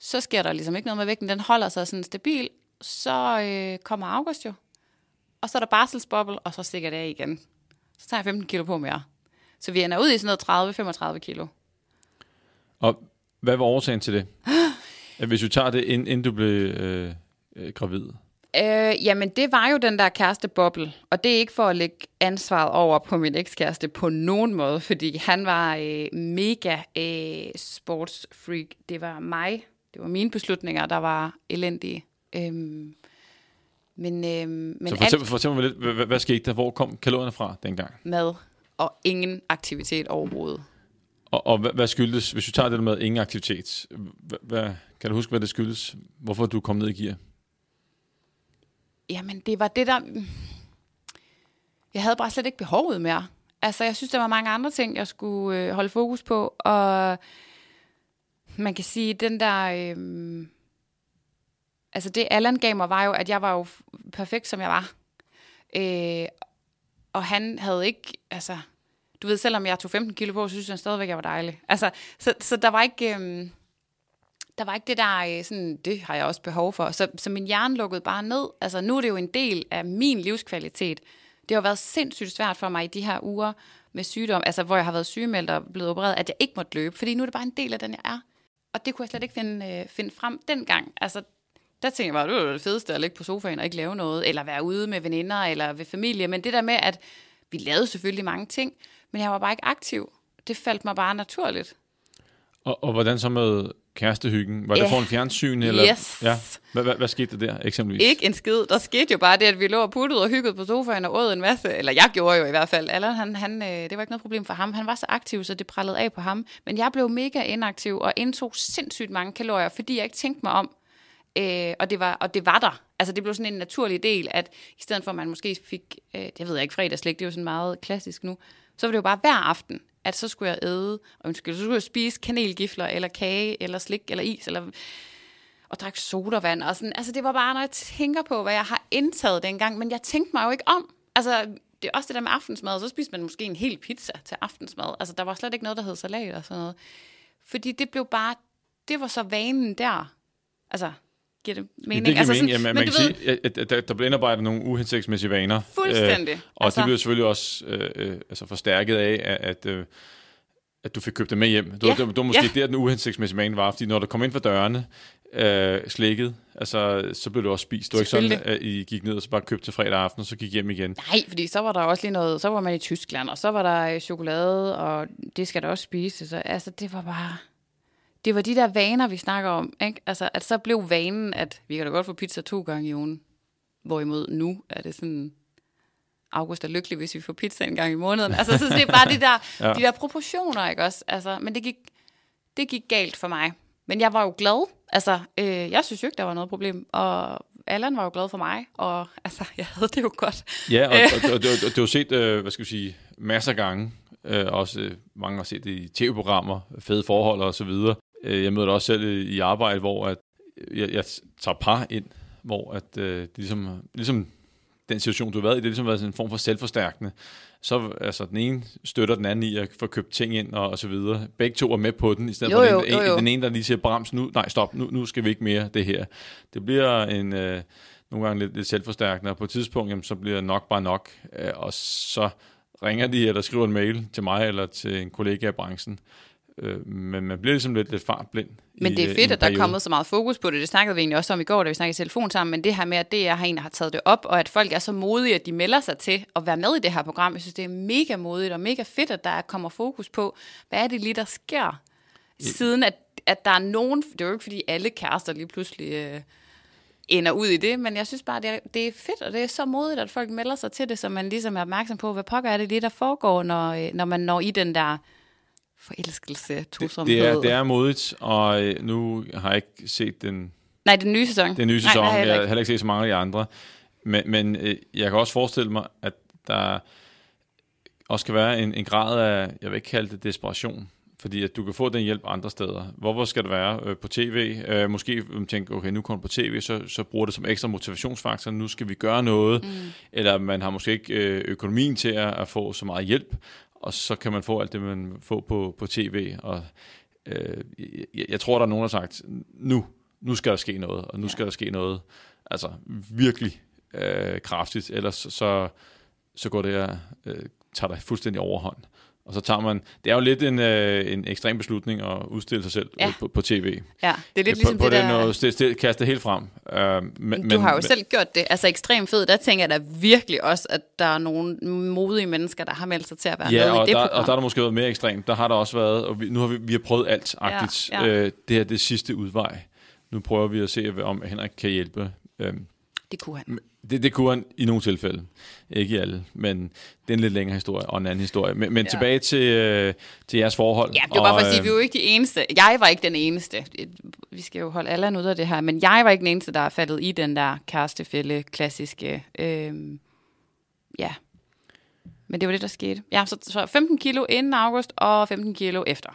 Så sker der ligesom ikke noget med vægten. Den holder sig sådan stabil. Så øh, kommer august jo. Og så er der barselsbobbel, og så stikker det af igen. Så tager jeg 15 kilo på mere. Så vi ender ud i sådan noget 30-35 kilo. Og hvad var årsagen til det? Hvis du tager det, inden, inden du blev øh, øh, gravid. Øh, jamen, det var jo den der kæresteboble, og det er ikke for at lægge ansvaret over på min ekskæreste på nogen måde, fordi han var øh, mega øh, sportsfreak. Det var mig, det var mine beslutninger, der var elendige. Øhm, men men, men Så alt fortæl, fortæl mig lidt, hvad, hvad, skete der? Hvor kom kalorierne fra dengang? mad og ingen aktivitet overhovedet. Og, og hvad, hvad skyldes, hvis du tager det med ingen aktivitet, hvad, hvad, kan du huske, hvad det skyldes? Hvorfor du kom ned i gear? Jamen, det var det der... Mm, jeg havde bare slet ikke behovet mere. Altså, jeg synes, der var mange andre ting, jeg skulle øh, holde fokus på, og man kan sige, den der... Øh, altså, det Allan gav mig, var jo, at jeg var jo perfekt, som jeg var. Øh, og han havde ikke... Altså, du ved, selvom jeg tog 15 kilo på, så synes han stadigvæk, jeg var dejlig. Altså, så, så der var ikke... Øh, der var ikke det der, øh, sådan, det har jeg også behov for. Så, så min hjerne lukkede bare ned. Altså nu er det jo en del af min livskvalitet. Det har været sindssygt svært for mig i de her uger med sygdom, altså hvor jeg har været sygemeldt og blevet opereret, at jeg ikke måtte løbe, fordi nu er det bare en del af den, jeg er. Og det kunne jeg slet ikke finde, øh, finde frem dengang. Altså, der tænkte jeg bare, det var det fedeste at ligge på sofaen og ikke lave noget, eller være ude med veninder eller ved familie. Men det der med, at vi lavede selvfølgelig mange ting, men jeg var bare ikke aktiv. Det faldt mig bare naturligt. Og, og hvordan så med kærestehyggen? Var det Ja. foran fjernsyn? Eller, Yes. Ja. Hvad, hvad, hvad skete der der, eksempelvis? Ikke en skid. Der skete jo bare det, at vi lå og puttede og hyggede på sofaen og åd en masse. Eller jeg gjorde jo i hvert fald. Allan, han, han, øh, det var ikke noget problem for ham. Han var så aktiv, så det prallede af på ham. Men jeg blev mega inaktiv og indtog sindssygt mange kalorier, fordi jeg ikke tænkte mig om. Øh, og, det var, og det var der. Altså det blev sådan en naturlig del, at i stedet for at man måske fik, øh, jeg ved ikke, fredagslæg, det er jo sådan meget klassisk nu, så var det jo bare hver aften, at så skulle jeg æde, og undskyld, så skulle jeg spise kanelgifler, eller kage, eller slik, eller is, eller og drak sodavand. Og sådan. Altså, det var bare, når jeg tænker på, hvad jeg har indtaget dengang, men jeg tænkte mig jo ikke om. Altså, det er også det der med aftensmad, så spiste man måske en hel pizza til aftensmad. Altså, der var slet ikke noget, der hed salat og sådan noget. Fordi det blev bare, det var så vanen der. Altså, giver det mening? Det giver altså, mening. Jamen, men man du kan ved, sige, at, der, der bliver indarbejdet nogle uhensigtsmæssige vaner. Fuldstændig. Øh, og Altså- det bliver selvfølgelig også øh, øh, altså forstærket af, at, at, øh, at du fik købt det med hjem. Det, Ja, det, det var måske ja. der, den uhensigtsmæssige vane var, fordi når du kom ind for dørene, øh, slikket, altså, så blev du også spist. Det var ikke sådan, at I gik ned og så bare købte til fredag aften, og så gik hjem igen. Nej, fordi så var der også lige noget, så var man i Tyskland, og så var der øh, chokolade, og det skal der også spise. Så altså, det var bare, det var de der vaner, vi snakker om, ikke? Altså, at så blev vanen, at vi kan da godt få pizza to gange i ugen. Hvorimod nu er det sådan, august er lykkelig, hvis vi får pizza en gang i måneden. Altså, så det er bare de der, Ja. de der proportioner, ikke også? Altså, men det gik, det gik galt for mig. Men jeg var jo glad. Altså, øh, jeg synes jo ikke, der var noget problem. Og Allan var jo glad for mig, og altså, jeg havde det jo godt. Ja, og, og, og, og, og det jo set, øh, hvad skal vi sige, masser af gange. Øh, også øh, mange har set det i tv-programmer, fede forhold og så videre. Øh, jeg møder det også selv i arbejde, hvor at jeg, jeg tager par ind, hvor at, øh, det ligesom, ligesom den situation, du har været i, det har ligesom været sådan en form for selvforstærkende. Så altså, den ene støtter den anden i at få købt ting ind og, og så videre. Begge to er med på den, i stedet Jo, for jo, den, jo, jo. den ene, der lige siger, brems, nu, nej stop, nu, nu skal vi ikke mere det her. Det bliver en, øh, nogle gange lidt, lidt selvforstærkende, og på et tidspunkt, jamen, så bliver nok bare nok, øh, og så ringer de eller skriver en mail til mig eller til en kollega i branchen. Øh, men man bliver ligesom lidt, lidt fartblind. Men det øh, er i fedt, en at der er kommet så meget fokus på det. Det snakkede vi egentlig også om i går, da vi snakkede i telefon sammen. Men det her med, at DR har egentlig har taget det op, og at folk er så modige, at de melder sig til at være med i det her program. Jeg synes, det er mega modigt og mega fedt, at der kommer fokus på, hvad er det lige, der sker, siden at, at der er nogen... Det er jo ikke, fordi alle kærester lige pludselig øh, ender ud i det, men jeg synes bare, det er, det er fedt, og det er så modigt, at folk melder sig til det, så man ligesom er opmærksom på, hvad pokker er det lige, der foregår, når, øh, når man når i den der forelskelse, det, tosomhed. det, er, det er modigt, og øh, nu har jeg ikke set den, Nej, den nye sæson. den nye Nej, sæson. det har jeg har ikke. heller ikke set så mange af de andre. Men, men øh, jeg kan også forestille mig, at der også kan være en, en grad af, jeg vil ikke kalde det desperation, fordi at du kan få den hjælp andre steder. Hvorfor skal det være øh, på tv? Øh, måske vil man tænke, okay, nu kommer det på tv, så, så bruger det som ekstra motivationsfaktor, nu skal vi gøre noget. Mm. Eller man har måske ikke øh, økonomien til at, at få så meget hjælp, og så kan man få alt det, man får på, på tv. Og øh, jeg, jeg tror, der er nogen, der har sagt, nu, nu skal der ske noget, og nu ja. skal der ske noget altså virkelig øh, kraftigt, ellers så, så, går det her, øh, tager der fuldstændig overhånd. Og så tager man, det er jo lidt en, øh, en ekstrem beslutning at udstille sig selv Ja. ja. på, på tv. Ja, det er lidt på, ligesom på det den der... måde, stil, stil, kaste helt frem. Øh, men, du men, har jo men, selv gjort det. Altså ekstremt fed. Der tænker jeg da virkelig også, at der er nogle modige mennesker, der har meldt sig til at være Ja, med og i det der, program. og der er der måske været mere ekstremt. Der har der også været, og vi, nu har vi, vi har prøvet alt agtigt. Ja, ja. Øh, det her det er sidste udvej. Nu prøver vi at se, om Henrik kan hjælpe. Øhm, det kunne han. Det, det kunne han i nogle tilfælde. Ikke i alle, men det er en lidt længere historie og en anden historie. Men, men Ja. tilbage til, øh, til jeres forhold. Ja, det var bare for at sige, øh, vi er jo ikke de eneste. Jeg var ikke den eneste. Vi skal jo holde alle ud af det her. Men jeg var ikke den eneste, der er faldet i den der kærestefælde klassiske. Øhm, ja. Men det var det, der skete. Ja, så, så 15 kilo inden august og 15 kilo efter.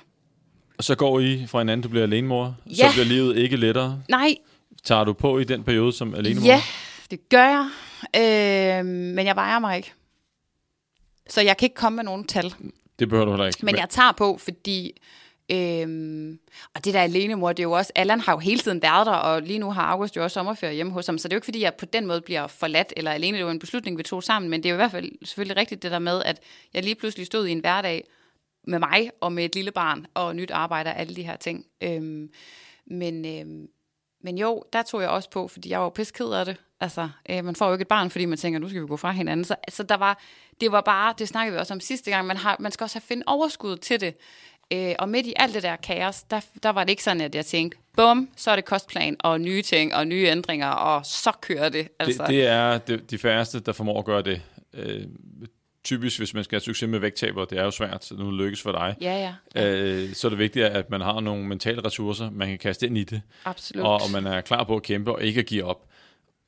Og så går I fra hinanden, du bliver alenemor. Ja. Så bliver livet ikke lettere. Nej, Tager du på i den periode som alenemor? Ja, det gør jeg. Øh, men jeg vejer mig ikke. Så jeg kan ikke komme med nogen tal. Det behøver du heller ikke. Men jeg tager på, fordi... Øhm, og det der alene mor, det er jo også... Allan har jo hele tiden været der, og lige nu har August jo også sommerferie hjemme hos ham. Så det er jo ikke, fordi jeg på den måde bliver forladt eller alene. Det var en beslutning, vi tog sammen. Men det er jo i hvert fald selvfølgelig rigtigt det der med, at jeg lige pludselig stod i en hverdag med mig og med et lille barn og nyt arbejde og alle de her ting. Øhm, men, øhm, men jo, der tog jeg også på, fordi jeg var jo pisse ked af det. Altså, øh, man får jo ikke et barn, fordi man tænker, nu skal vi gå fra hinanden. Så, så der var, det var bare, det snakkede vi også om sidste gang, man, har, man skal også have finde overskud til det. Øh, og midt i alt det der kaos, der, der var det ikke sådan, at jeg tænkte, bum, så er det kostplan og nye ting og nye ændringer, og så kører det. Altså, det, det er de, de færreste, der formår at gøre det. Øh, typisk, hvis man skal have succes med vægttaber, det er jo svært, så nu lykkes for dig. Ja, ja, Øh, så er det vigtigt, at man har nogle mentale ressourcer, man kan kaste ind i det. absolut. og, og man er klar på at kæmpe og ikke at give op.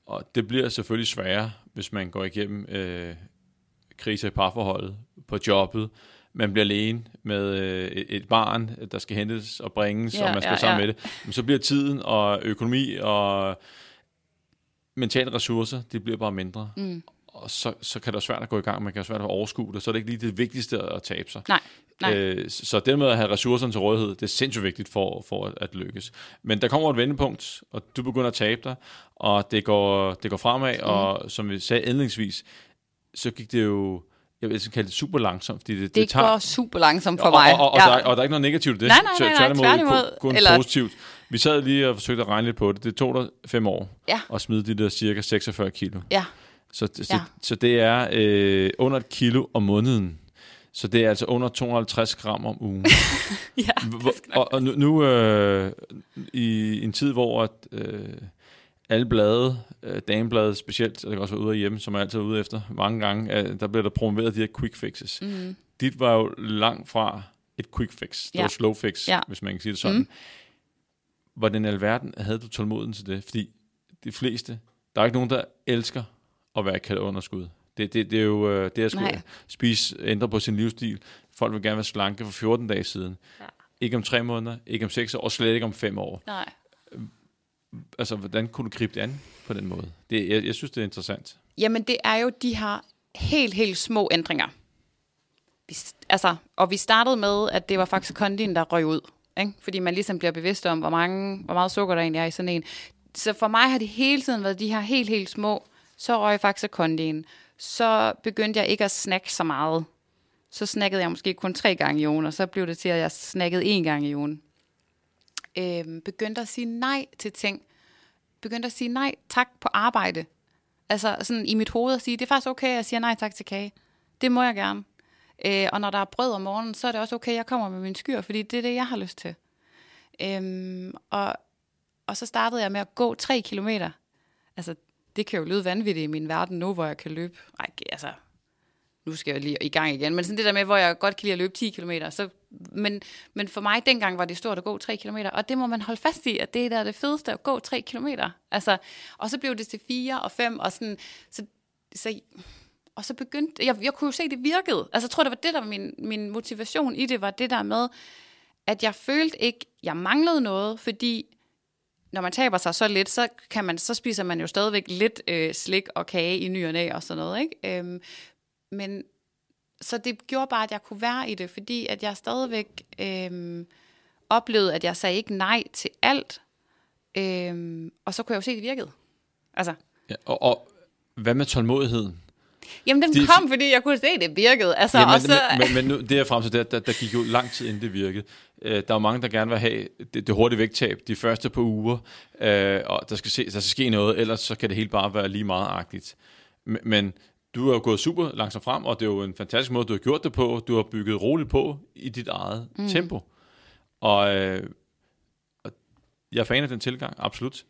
Og det bliver selvfølgelig sværere, hvis man går igennem øh, kriser i parforholdet, på jobbet. Man bliver alene med øh, et, et barn, der skal hentes og bringes, Ja, og man skal ja, sammen ja. med det. Men så bliver tiden og økonomi og mentale ressourcer, det bliver bare mindre. Mm. Og så, så kan det være svært at gå i gang, man kan være svært at overskue det, så er det ikke lige det vigtigste at tabe sig. Nej, nej. Øh, så det med at have ressourcerne til rådighed, det er sindssygt vigtigt for, for at, at lykkes. Men der kommer et vendepunkt, og du begynder at tabe dig, og det går, det går fremad, mm. og som vi sagde endlingsvis, så gik det jo, jeg vil kalde det super langsomt, fordi det, det, det, tager... går super langsomt for mig. Og, og, og, ja. der, er- og der er ikke noget negativt i det. Nej, nej, nej, nej, Tværtimod, tværtimod. kun Eller- positivt. Vi sad lige og forsøgte at regne lidt på det. Det tog dig fem år Ja. at smide de der cirka 46 kilo. ja. Så, så, Ja. så det er øh, under et kilo om måneden. Så det er altså under 250 gram om ugen. ja. Hvor- og, og nu, nu øh, i en tid, hvor at, øh, alle blade, øh, dameblade specielt, og det kan også være ude af hjemme, som jeg altid er ude efter mange gange, øh, der bliver der promoveret de her quick fixes. Mm. Dit var jo langt fra et quick fix. Det Ja. var slow fix, Ja. hvis man kan sige det sådan. Mm. Hvordan i alverden havde du tålmoden til det? Fordi de fleste, der er ikke nogen, der elsker at være kalorunderskud. Det, det, det er jo øh, det at skulle Nej. spise, ændre på sin livsstil. Folk vil gerne være slanke for 14 dage siden. Ja. ikke om tre måneder, ikke om seks år, og slet ikke om fem år. Nej. Altså, hvordan kunne du gribe det an på den måde? Det, jeg, jeg synes, det er interessant. Jamen, det er jo de her helt, helt små ændringer. Vi, altså, og vi startede med, at det var faktisk kondien, der røg ud. Ikke? Fordi man ligesom bliver bevidst om, hvor, mange, hvor meget sukker der egentlig er i sådan en. Så for mig har det hele tiden været de her helt, helt små. Så røg faktisk kondien. Så begyndte jeg ikke at snakke så meget. Så snakkede jeg måske kun tre gange i ugen, og så blev det til, at jeg snakkede en gang i ugen. Øhm, begyndte at sige nej til ting. Begyndte at sige nej tak på arbejde. Altså sådan i mit hoved at sige, det er faktisk okay, at jeg siger nej tak til kage. Det må jeg gerne. Øh, og når der er brød om morgenen, så er det også okay, at jeg kommer med min skyr, fordi det er det, jeg har lyst til. Øhm, og, og så startede jeg med at gå tre kilometer. Altså, det kan jo lyde vanvittigt i min verden nu, hvor jeg kan løbe. Ej, altså, nu skal jeg lige i gang igen. Men sådan det der med, hvor jeg godt kan lide at løbe 10 km. Så, men, men for mig dengang var det stort at gå 3 km. Og det må man holde fast i, at det der er det fedeste at gå 3 km. Altså, og så blev det til 4 og 5. Og, sådan, så, så, og så begyndte, jeg, jeg kunne jo se, at det virkede. Altså jeg tror, det var det, der var min, min motivation i det, var det der med, at jeg følte ikke, jeg manglede noget, fordi når man taber sig så lidt, så, kan man, så spiser man jo stadigvæk lidt øh, slik og kage i ny og næ og sådan noget. Ikke? Øhm, men så det gjorde bare, at jeg kunne være i det, fordi at jeg stadigvæk øhm, oplevede, at jeg sagde ikke nej til alt. Øhm, og så kunne jeg jo se, at det virkede. Altså. Ja, og, og hvad med tålmodigheden? Jamen, den de, kom, fordi jeg kunne se, at det virkede. Altså, jamen, og så... men, men, men nu, det er frem til, der, der, der gik jo lang tid, inden det virkede. Uh, der er jo mange, der gerne vil have det, det hurtige vægttab de første par uger, uh, og der skal, se, der skal ske noget, ellers så kan det hele bare være lige meget agtigt. Men, men du har gået super langsomt frem, og det er jo en fantastisk måde, du har gjort det på. Du har bygget roligt på i dit eget mm. tempo. Og, øh, og jeg er fan af den tilgang, absolut.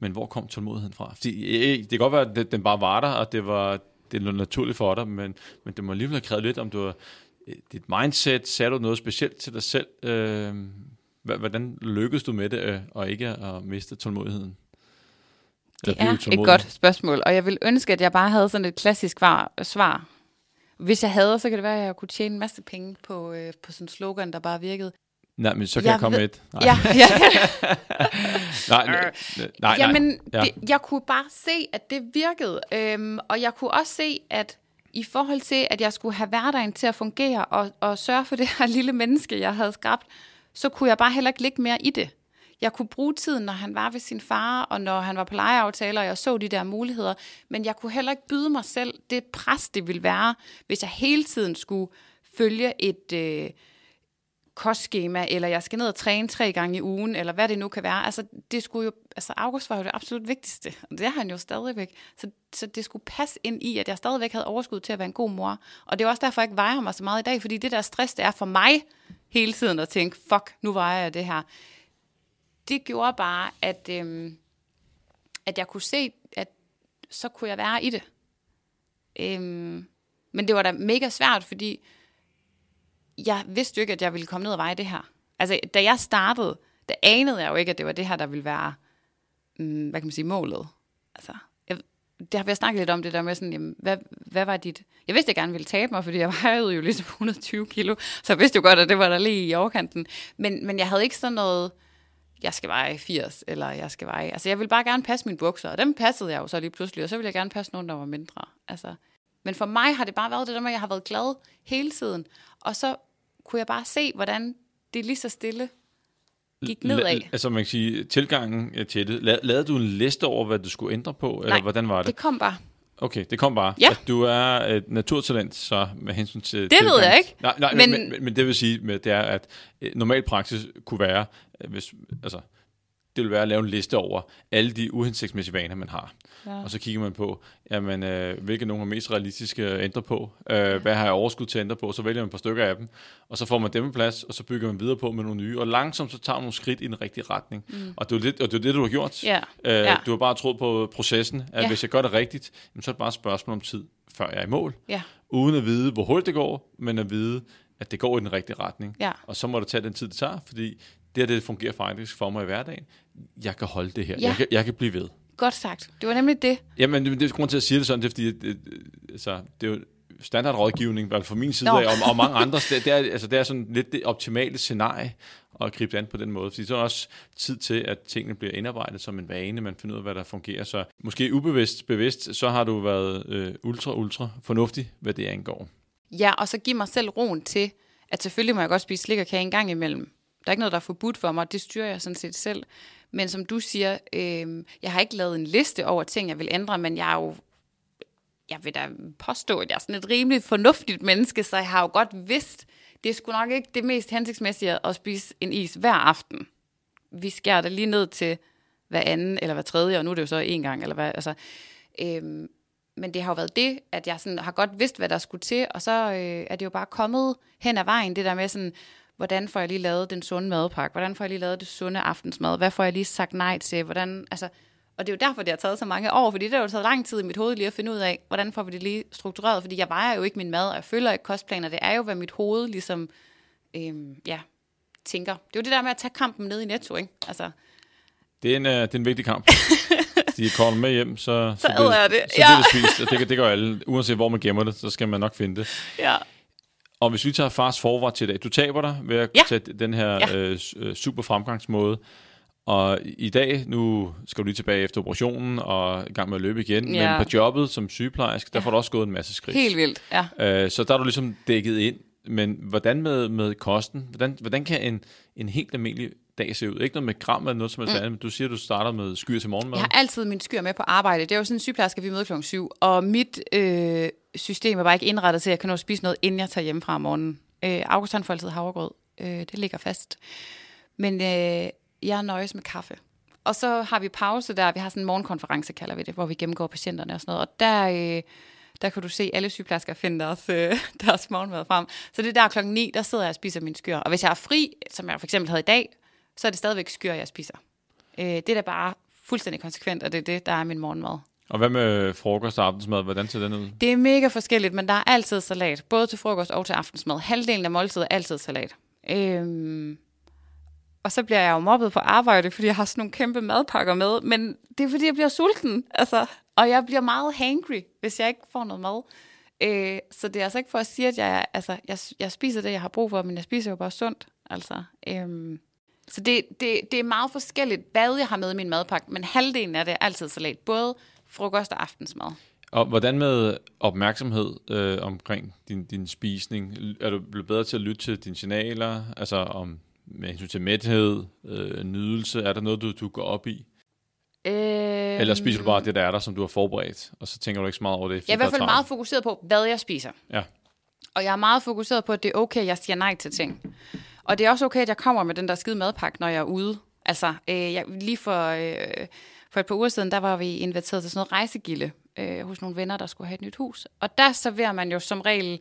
Men hvor kom tålmodigheden fra? Fordi, øh, det kan godt være, at den bare var der, og det var det er naturligt for dig, men, men det må alligevel have krævet lidt, om du har, øh, dit mindset, sagde du noget specielt til dig selv? Øh, hvordan lykkedes du med det, øh, og ikke at miste tålmodigheden? Det er et godt spørgsmål, og jeg vil ønske, at jeg bare havde sådan et klassisk svar. Hvis jeg havde, så kan det være, at jeg kunne tjene en masse penge på, øh, på sådan en slogan, der bare virkede. Nej, men så kan jeg, jeg komme ved, et. Nej. Ja, ja. nej, nej, nej. Jamen, ja. det, jeg kunne bare se, at det virkede. Øhm, og jeg kunne også se, at i forhold til, at jeg skulle have hverdagen til at fungere og, og sørge for det her lille menneske, jeg havde skabt, så kunne jeg bare heller ikke ligge mere i det. Jeg kunne bruge tiden, når han var ved sin far, og når han var på legeaftaler, og jeg så de der muligheder. Men jeg kunne heller ikke byde mig selv det pres, det ville være, hvis jeg hele tiden skulle følge et øh, kostskema, eller jeg skal ned og træne tre gange i ugen, eller hvad det nu kan være. Altså, det skulle jo, altså August var jo det absolut vigtigste, og det er han jo stadigvæk. Så, så det skulle passe ind i, at jeg stadigvæk havde overskud til at være en god mor. Og det er også derfor, jeg ikke vejer mig så meget i dag, fordi det der stress, det er for mig hele tiden at tænke, fuck, nu vejer jeg det her det gjorde bare, at, øhm, at jeg kunne se, at så kunne jeg være i det. Øhm, men det var da mega svært, fordi jeg vidste jo ikke, at jeg ville komme ned og veje det her. Altså, da jeg startede, der anede jeg jo ikke, at det var det her, der ville være, mm, hvad kan man sige, målet. Altså, jeg, det har vi snakket lidt om, det der med sådan, jamen, hvad, hvad var dit... Jeg vidste, at jeg gerne ville tabe mig, fordi jeg vejede jo ligesom 120 kilo, så jeg vidste jo godt, at det var der lige i overkanten. Men, men jeg havde ikke sådan noget jeg skal veje 80, eller jeg skal veje... Altså, jeg vil bare gerne passe mine bukser, og dem passede jeg jo så lige pludselig, og så ville jeg gerne passe nogen, der var mindre. Altså, men for mig har det bare været det der med, at jeg har været glad hele tiden, og så kunne jeg bare se, hvordan det lige så stille gik nedad. L- altså man kan sige, tilgangen til det, La- lavede du en liste over, hvad du skulle ændre på, Nej, eller hvordan var det? det kom bare. Okay, det kom bare. Ja. Altså, du er et naturtalent, så med hensyn til... Det ved jeg ikke. Nej, nej men, men, men, men det vil sige, med, det er, at eh, normal praksis kunne være, eh, hvis, altså, det vil være at lave en liste over alle de uhensigtsmæssige vaner, man har. Ja. Og så kigger man på, jamen, øh, hvilke nogle er mest realistiske at ændre på. Øh. Hvad har jeg overskud til at ændre på? Så vælger man et par stykker af dem, og så får man dem på plads, og så bygger man videre på med nogle nye. Og langsomt så tager man nogle skridt i den rigtige retning. Mm. Og, det er det, og det er det, du har gjort. Ja. Øh, ja. Du har bare troet på processen, at Ja. hvis jeg gør det rigtigt, jamen, så er det bare et spørgsmål om tid, før jeg er i mål. Ja. Uden at vide, hvor hurtigt det går, men at vide, at det går i den rigtige retning. Ja. Og så må det tage den tid, det tager, fordi det her, det fungerer faktisk for mig i hverdagen. Jeg kan holde det her. Ja. Jeg, kan, jeg kan blive ved. Godt sagt. Det var nemlig det. Jamen, det, det er grund til at sige det sådan, det er fordi, det, det, altså, det er jo, standardrådgivning, fald fra min side Nå. af, og, og mange andres. Det, er, altså, det er sådan lidt det optimale scenarie at gribe det an på den måde. Fordi så er der også tid til, at tingene bliver indarbejdet som en vane, man finder ud af, hvad der fungerer. Så måske ubevidst, bevidst, så har du været øh, ultra, ultra fornuftig, hvad det angår. Ja, og så give mig selv roen til, at selvfølgelig må jeg godt spise slik og kage en gang imellem. Der er ikke noget, der er forbudt for mig, det styrer jeg sådan set selv. Men som du siger, øh, jeg har ikke lavet en liste over ting, jeg vil ændre, men jeg er jo, jeg vil da påstå, at jeg er sådan et rimelig fornuftigt menneske, så jeg har jo godt vidst, det er sgu nok ikke det mest hensigtsmæssige at spise en is hver aften. Vi skærer det lige ned til hver anden eller hver tredje, og nu er det jo så en gang, eller hvad, altså, øhm, men det har jo været det, at jeg sådan har godt vidst, hvad der skulle til, og så øh, er det jo bare kommet hen ad vejen, det der med sådan, hvordan får jeg lige lavet den sunde madpakke, hvordan får jeg lige lavet det sunde aftensmad, hvad får jeg lige sagt nej til, hvordan, altså, og det er jo derfor, det har taget så mange år, fordi det har jo taget lang tid i mit hoved lige at finde ud af, hvordan får vi det lige struktureret, fordi jeg vejer jo ikke min mad, og jeg følger ikke kostplaner, det er jo, hvad mit hoved ligesom, øhm, ja, tænker. Det er jo det der med at tage kampen ned i Netto, ikke? Altså, Det er en, uh, det er en vigtig kamp. De kommer med hjem, så, Så bliver æder jeg det. Så Ja. bliver det spist, og det, det gør alle. Uanset hvor man gemmer det, så skal man nok finde det. ja. Og hvis vi tager fast forward til i dag, du taber dig ved at Ja. tage den her Ja. øh, øh, super fremgangsmåde. Og i dag, nu skal du lige tilbage efter operationen og i gang med at løbe igen. Ja. Men på jobbet som sygeplejerske, der får du også gået en masse skridt. Helt vildt, ja. Øh, så der er du ligesom dækket ind. Men hvordan med, med kosten? Hvordan, hvordan kan en, en helt almindelig dag se ud? Ikke noget med gram eller noget som helst mm. andet, men du siger, at du starter med skyr til morgenmad. Jeg har altid min skyr med på arbejde. Det er jo sådan en sygeplejerske, vi møder klokken 7. Og mit øh, system er bare ikke indrettet til, at jeg kan nå at spise noget, inden jeg tager hjem fra om morgenen. Øh, August han får altid havregrød. Øh, det ligger fast. Men øh, jeg nøjes med kaffe. Og så har vi pause der. Vi har sådan en morgenkonference, kalder vi det, hvor vi gennemgår patienterne og sådan noget. Og der, øh, der kan du se alle sygeplejersker finde deres, øh, deres morgenmad frem. Så det er der klokken 9, der sidder jeg og spiser min skyr. Og hvis jeg er fri, som jeg for eksempel havde i dag, så er det stadigvæk skyr, jeg spiser. Øh, det er da bare fuldstændig konsekvent, og det er det, der er min morgenmad. Og hvad med frokost og aftensmad? Hvordan ser den ud? Det er mega forskelligt, men der er altid salat. Både til frokost og til aftensmad. Halvdelen af måltidet er altid salat. Øhm, og så bliver jeg jo mobbet på arbejde, fordi jeg har sådan nogle kæmpe madpakker med. Men det er fordi, jeg bliver sulten. Altså, og jeg bliver meget hangry, hvis jeg ikke får noget mad. Øh, så det er altså ikke for at sige, at jeg, altså, jeg, jeg spiser det, jeg har brug for, men jeg spiser jo bare sundt. Altså, øhm, så det, det, det er meget forskelligt, hvad jeg har med i min madpakke, men halvdelen af det er altid salat. Både frokost og aftensmad. Og hvordan med opmærksomhed øh, omkring din, din spisning? Er du blevet bedre til at lytte til dine signaler? Altså om med hensyn til mæthed, øh, nydelse, er der noget, du, du går op i? Øhm, Eller spiser du bare det, der er der, som du har forberedt, og så tænker du ikke så meget over det? Jeg er i hvert fald meget fokuseret på, hvad jeg spiser. Ja. Og jeg er meget fokuseret på, at det er okay, at jeg siger nej til ting. Og det er også okay, at jeg kommer med den der skide madpakke, når jeg er ude. Altså, øh, jeg, lige for, øh, for et par uger siden, der var vi inviteret til sådan noget rejsegilde øh, hos nogle venner, der skulle have et nyt hus. Og der serverer man jo som regel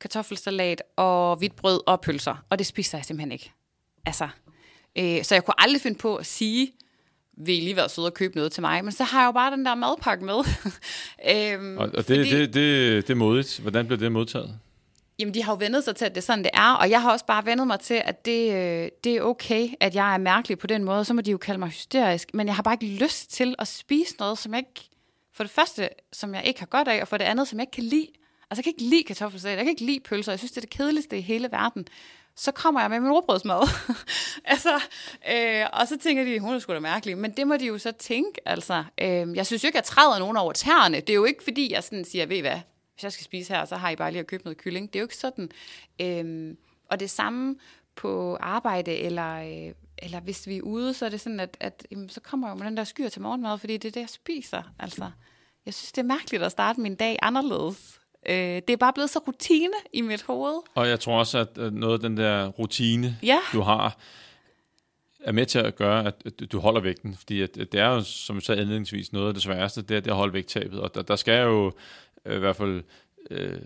kartoffelsalat og hvidt brød og pølser. Og det spiser jeg simpelthen ikke. Altså, øh, så jeg kunne aldrig finde på at sige, vil I lige være søde og købe noget til mig? Men så har jeg jo bare den der madpakke med. øhm, Og, og det, det, det, det er modigt. Hvordan bliver det modtaget? Jamen, de har jo vendet sig til, at det er sådan, det er. Og jeg har også bare vendet mig til, at det, øh, det er okay, at jeg er mærkelig på den måde. Så må de jo kalde mig hysterisk. Men jeg har bare ikke lyst til at spise noget, som jeg ikke... For det første, som jeg ikke har godt af, og for det andet, som jeg ikke kan lide. Altså, jeg kan ikke lide kartoffelsalat, jeg kan ikke lide pølser. Jeg synes, det er det kedeligste i hele verden. Så kommer jeg med min råbrødsmad. altså, øh, og så tænker de, hun er sgu da mærkelig. Men det må de jo så tænke, altså. Øh, jeg synes jo ikke, at jeg træder nogen over tæerne. Det er jo ikke, fordi jeg sådan siger, ved I hvad, hvis jeg skal spise her, så har I bare lige at købe noget kylling. Det er jo ikke sådan. Øhm, og det samme på arbejde, eller, øh, eller hvis vi er ude, så er det sådan, at, at jamen, så kommer jeg jo med den der skyr til morgenmad, fordi det er det, jeg spiser. Altså, jeg synes, det er mærkeligt at starte min dag anderledes. Øh, det er bare blevet så rutine i mit hoved. Og jeg tror også, at noget af den der rutine, Ja. du har, er med til at gøre, at at du holder vægten. Fordi at at det er jo, som jeg sagde indledningsvis, noget af det sværeste, det er det at holde vægttabet. Og der, der skal jo øh, i hvert fald... Øh,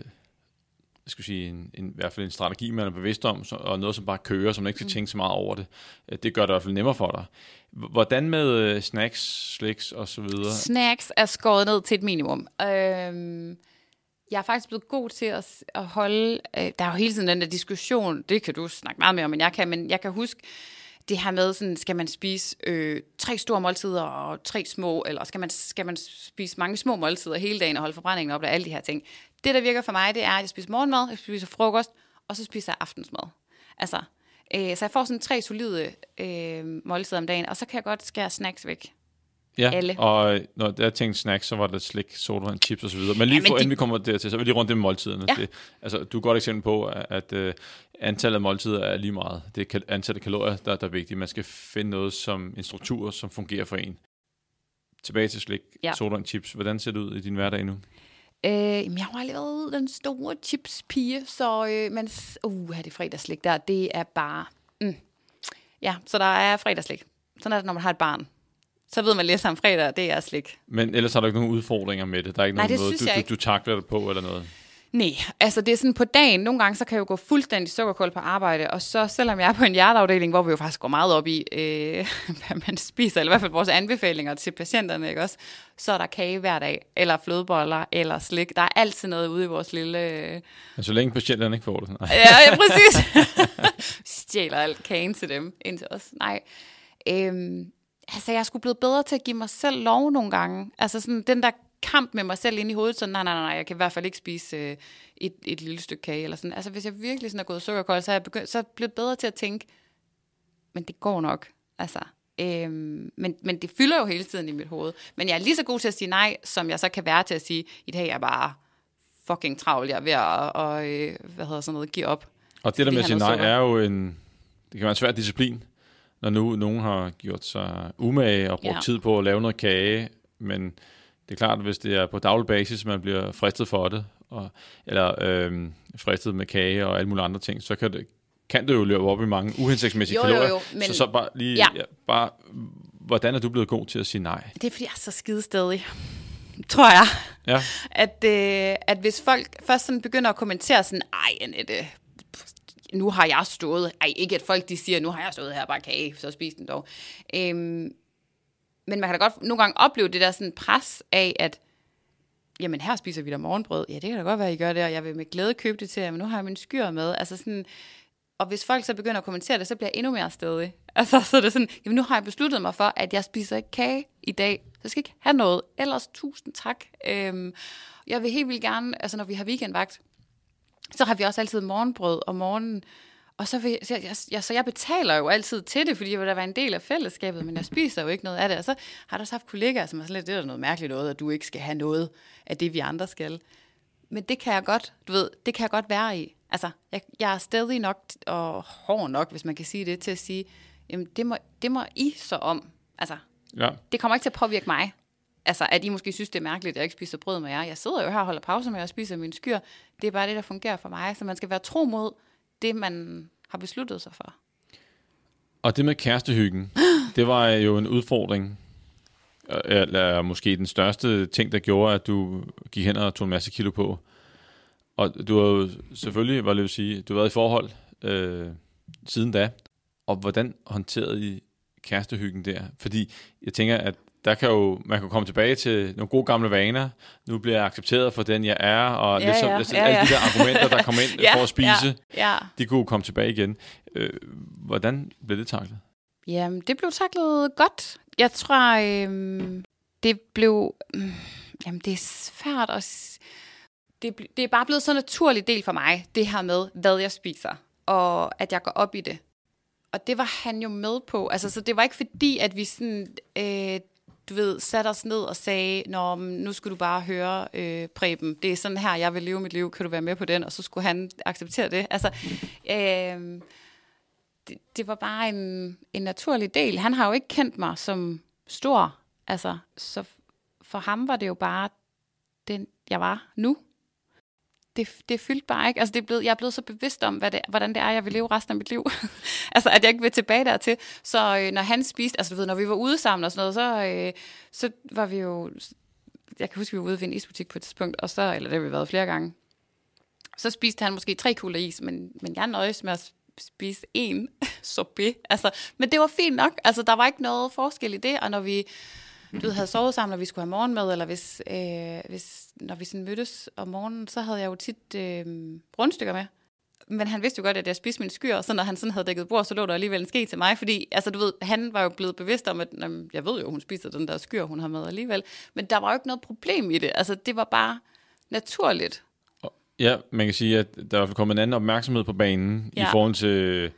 jeg skal sige, en, en, i hvert fald en strategi, man er bevidst om, så, og noget, som bare kører, som man ikke skal tænke så meget over det. Øh, Det gør det i hvert fald nemmere for dig. Hvordan med øh, snacks, slicks og så videre? Snacks er skåret ned til et minimum. Øhm, jeg er faktisk blevet god til at, at holde... Øh, der er jo hele tiden den der diskussion, det kan du snakke meget mere om, end jeg kan, men jeg kan huske det her med, sådan, skal man spise øh, tre store måltider og tre små, eller skal man, skal man spise mange små måltider hele dagen og holde forbrændingen op og alle de her ting. Det der virker for mig, det er, at jeg spiser morgenmad, jeg spiser frokost, og så spiser jeg aftensmad. Altså, øh, så jeg får sådan tre solide øh, måltider om dagen, og så kan jeg godt skære snacks væk. Ja, Alle. og øh, når jeg tænkte snacks, så var det slik, sodavand, chips og så videre. Men lige Ja, men for, de- inden vi kommer dertil, så vil lige rundt med måltiderne. Ja. Det, altså, du er et godt eksempel på, at, at øh, antallet af måltider er lige meget. Det er antallet af kalorier, der, der er vigtigt. Man skal finde noget som en struktur, som fungerer for en. Tilbage til slik, ja. Sodavand, chips. Hvordan ser det ud i din hverdag nu? Øh, jamen, jeg har aldrig været den store chipspige, så øh, men, s- uh, det fredagslik der, det er bare, mm. ja, så der er fredagslik. Sådan er det, når man har et barn. Så ved man lidt om fredag, det er slik. Men ellers har du ikke nogen udfordringer med det. Der er ikke Nej, nogen måde, du, du, du takler det på eller noget. Nej, altså det er sådan på dagen. Nogle gange så kan jeg jo gå fuldstændig sukkerkold på arbejde, og så selvom jeg er på en hjerteafdeling, hvor vi jo faktisk går meget op i, øh, hvad man spiser, eller i hvert fald vores anbefalinger til patienterne, ikke også? Så er der kage hver dag, eller flødeboller, eller slik. Der er altid noget ude i vores lille... Øh... Men så længe patienterne ikke får det. Nej. Ja, ja, præcis. Stjæler alt kagen til dem, ind til os. Nej. Øhm, altså, jeg skulle blevet bedre til at give mig selv lov nogle gange. Altså sådan den der kamp med mig selv ind i hovedet, så nej, nej, nej, jeg kan i hvert fald ikke spise øh, et, et lille stykke kage. Eller sådan. Altså, hvis jeg virkelig sådan er gået sukkerkold, så er jeg begyndt, så er jeg blevet bedre til at tænke, men det går nok. Altså, øhm, men, men det fylder jo hele tiden i mit hoved. Men jeg er lige så god til at sige nej, som jeg så kan være til at sige, i dag er jeg bare fucking travlt, jeg er ved at, og, øh, hvad hedder sådan noget, give op. Og det der med at sige nej, sukker. er jo en... Det kan være en svær disciplin, når nu nogen har gjort sig umage og brugt Ja. tid på at lave noget kage, men det er klart, hvis det er på daglig basis, man bliver fristet for det, og, eller øhm, fristet med kage og alle mulige andre ting, så kan det, kan det jo løbe op i mange uhensigtsmæssige Jo, jo, kalorier. jo, men- Så, så bare lige, Ja. ja. bare, hvordan er du blevet god til at sige nej? Det er, fordi jeg er så skidestedig, tror jeg. Ja, At, øh, at hvis folk først sådan begynder at kommentere sådan, ej Annette, nu har jeg stået, ej ikke at folk de siger, nu har jeg stået her og bare kage, så spis den dog. Øhm, men man kan da godt nogle gange opleve det der sådan pres af, at jamen her spiser vi da morgenbrød. Ja, det kan da godt være, I gør det, og jeg vil med glæde købe det til jer, men nu har jeg min skyr med. Altså sådan, og hvis folk så begynder at kommentere det, så bliver jeg endnu mere stedig. Altså, så er det sådan, jamen nu har jeg besluttet mig for, at jeg spiser ikke kage i dag. Så jeg skal ikke have noget. Ellers tusind tak. Øhm, jeg vil helt vildt gerne, altså når vi har weekendvagt, så har vi også altid morgenbrød om morgenen. Og så, vil, så, jeg, jeg, så jeg betaler jo altid til det, fordi jeg vil da være en del af fællesskabet, men jeg spiser jo ikke noget af det. Og så har der også haft kollegaer, som er sådan lidt, det er noget mærkeligt noget, at du ikke skal have noget af det, vi andre skal. Men det kan jeg godt, du ved, det kan jeg godt være i. Altså, jeg, jeg er stadig nok og hård nok, hvis man kan sige det, til at sige, jamen det må, det må I så om. Altså, ja. det kommer ikke til at påvirke mig. Altså, at I måske synes, det er mærkeligt, at jeg ikke spiser brød med jer. Jeg sidder jo her og holder pause med og spiser min skyr. Det er bare det, der fungerer for mig. Så man skal være tro mod det, man har besluttet sig for. Og det med kærestehyggen, det var jo en udfordring. Øh, Eller måske den største ting, der gjorde, at du gik hen og tog en masse kilo på. Og du har jo selvfølgelig, hvad vil jeg sige, du har været i forhold øh, siden da. Og hvordan håndterede I kærestehyggen der? Fordi jeg tænker, at der kan jo, man kan komme tilbage til nogle gode gamle vaner. Nu bliver jeg accepteret for den, jeg er, og Ja, lidt som, ja, altså, ja, alle ja. de der argumenter, der kommer ind for at spise, Ja, ja. de kunne komme tilbage igen. Øh, hvordan blev det taklet? Jamen, det blev taklet godt. Jeg tror, øhm, det blev... Mm, jamen, det er svært at... Det, det er bare blevet så naturlig del for mig, det her med, hvad jeg spiser, og at jeg går op i det. Og det var han jo med på. Altså, så det var ikke fordi, at vi sådan... Øh, du ved, satte os ned og sagde, Nå, nu skal du bare høre, øh, Preben, det er sådan her, jeg vil leve mit liv, kan du være med på den? Og så skulle han acceptere det. Altså, øh, det, det var bare en, en naturlig del. Han har jo ikke kendt mig som stor, altså, så for ham var det jo bare den, jeg var nu. Det, det fyldte bare ikke. Altså, det er blevet, jeg er blevet så bevidst om, hvad det, hvordan det er, jeg vil leve resten af mit liv. altså, at jeg ikke vil tilbage dertil. Så øh, når han spiste, altså du ved, når vi var ude sammen og sådan noget, så, øh, så var vi jo, jeg kan huske, vi var ude ved en isbutik på et tidspunkt, og så, eller det har vi været flere gange, så spiste han måske tre kugler is, men, men jeg nøjes med at spise en sorbet. Altså, men det var fint nok. Altså, der var ikke noget forskel i det, og når vi du havde sovet sammen, og vi skulle have morgenmad, eller hvis, øh, hvis, når vi sådan mødtes om morgenen, så havde jeg jo tit øh, rundstykker med. Men han vidste jo godt, at jeg spiste min skyr, og så når han sådan havde dækket bord, så lå der alligevel en ske til mig, fordi altså, du ved, han var jo blevet bevidst om, at jamen, jeg ved jo, hun spiser den der skyr, hun har med alligevel. Men der var jo ikke noget problem i det. Altså, det var bare naturligt. Ja, man kan sige, at der er kommet en anden opmærksomhed på banen ja. i forhold til,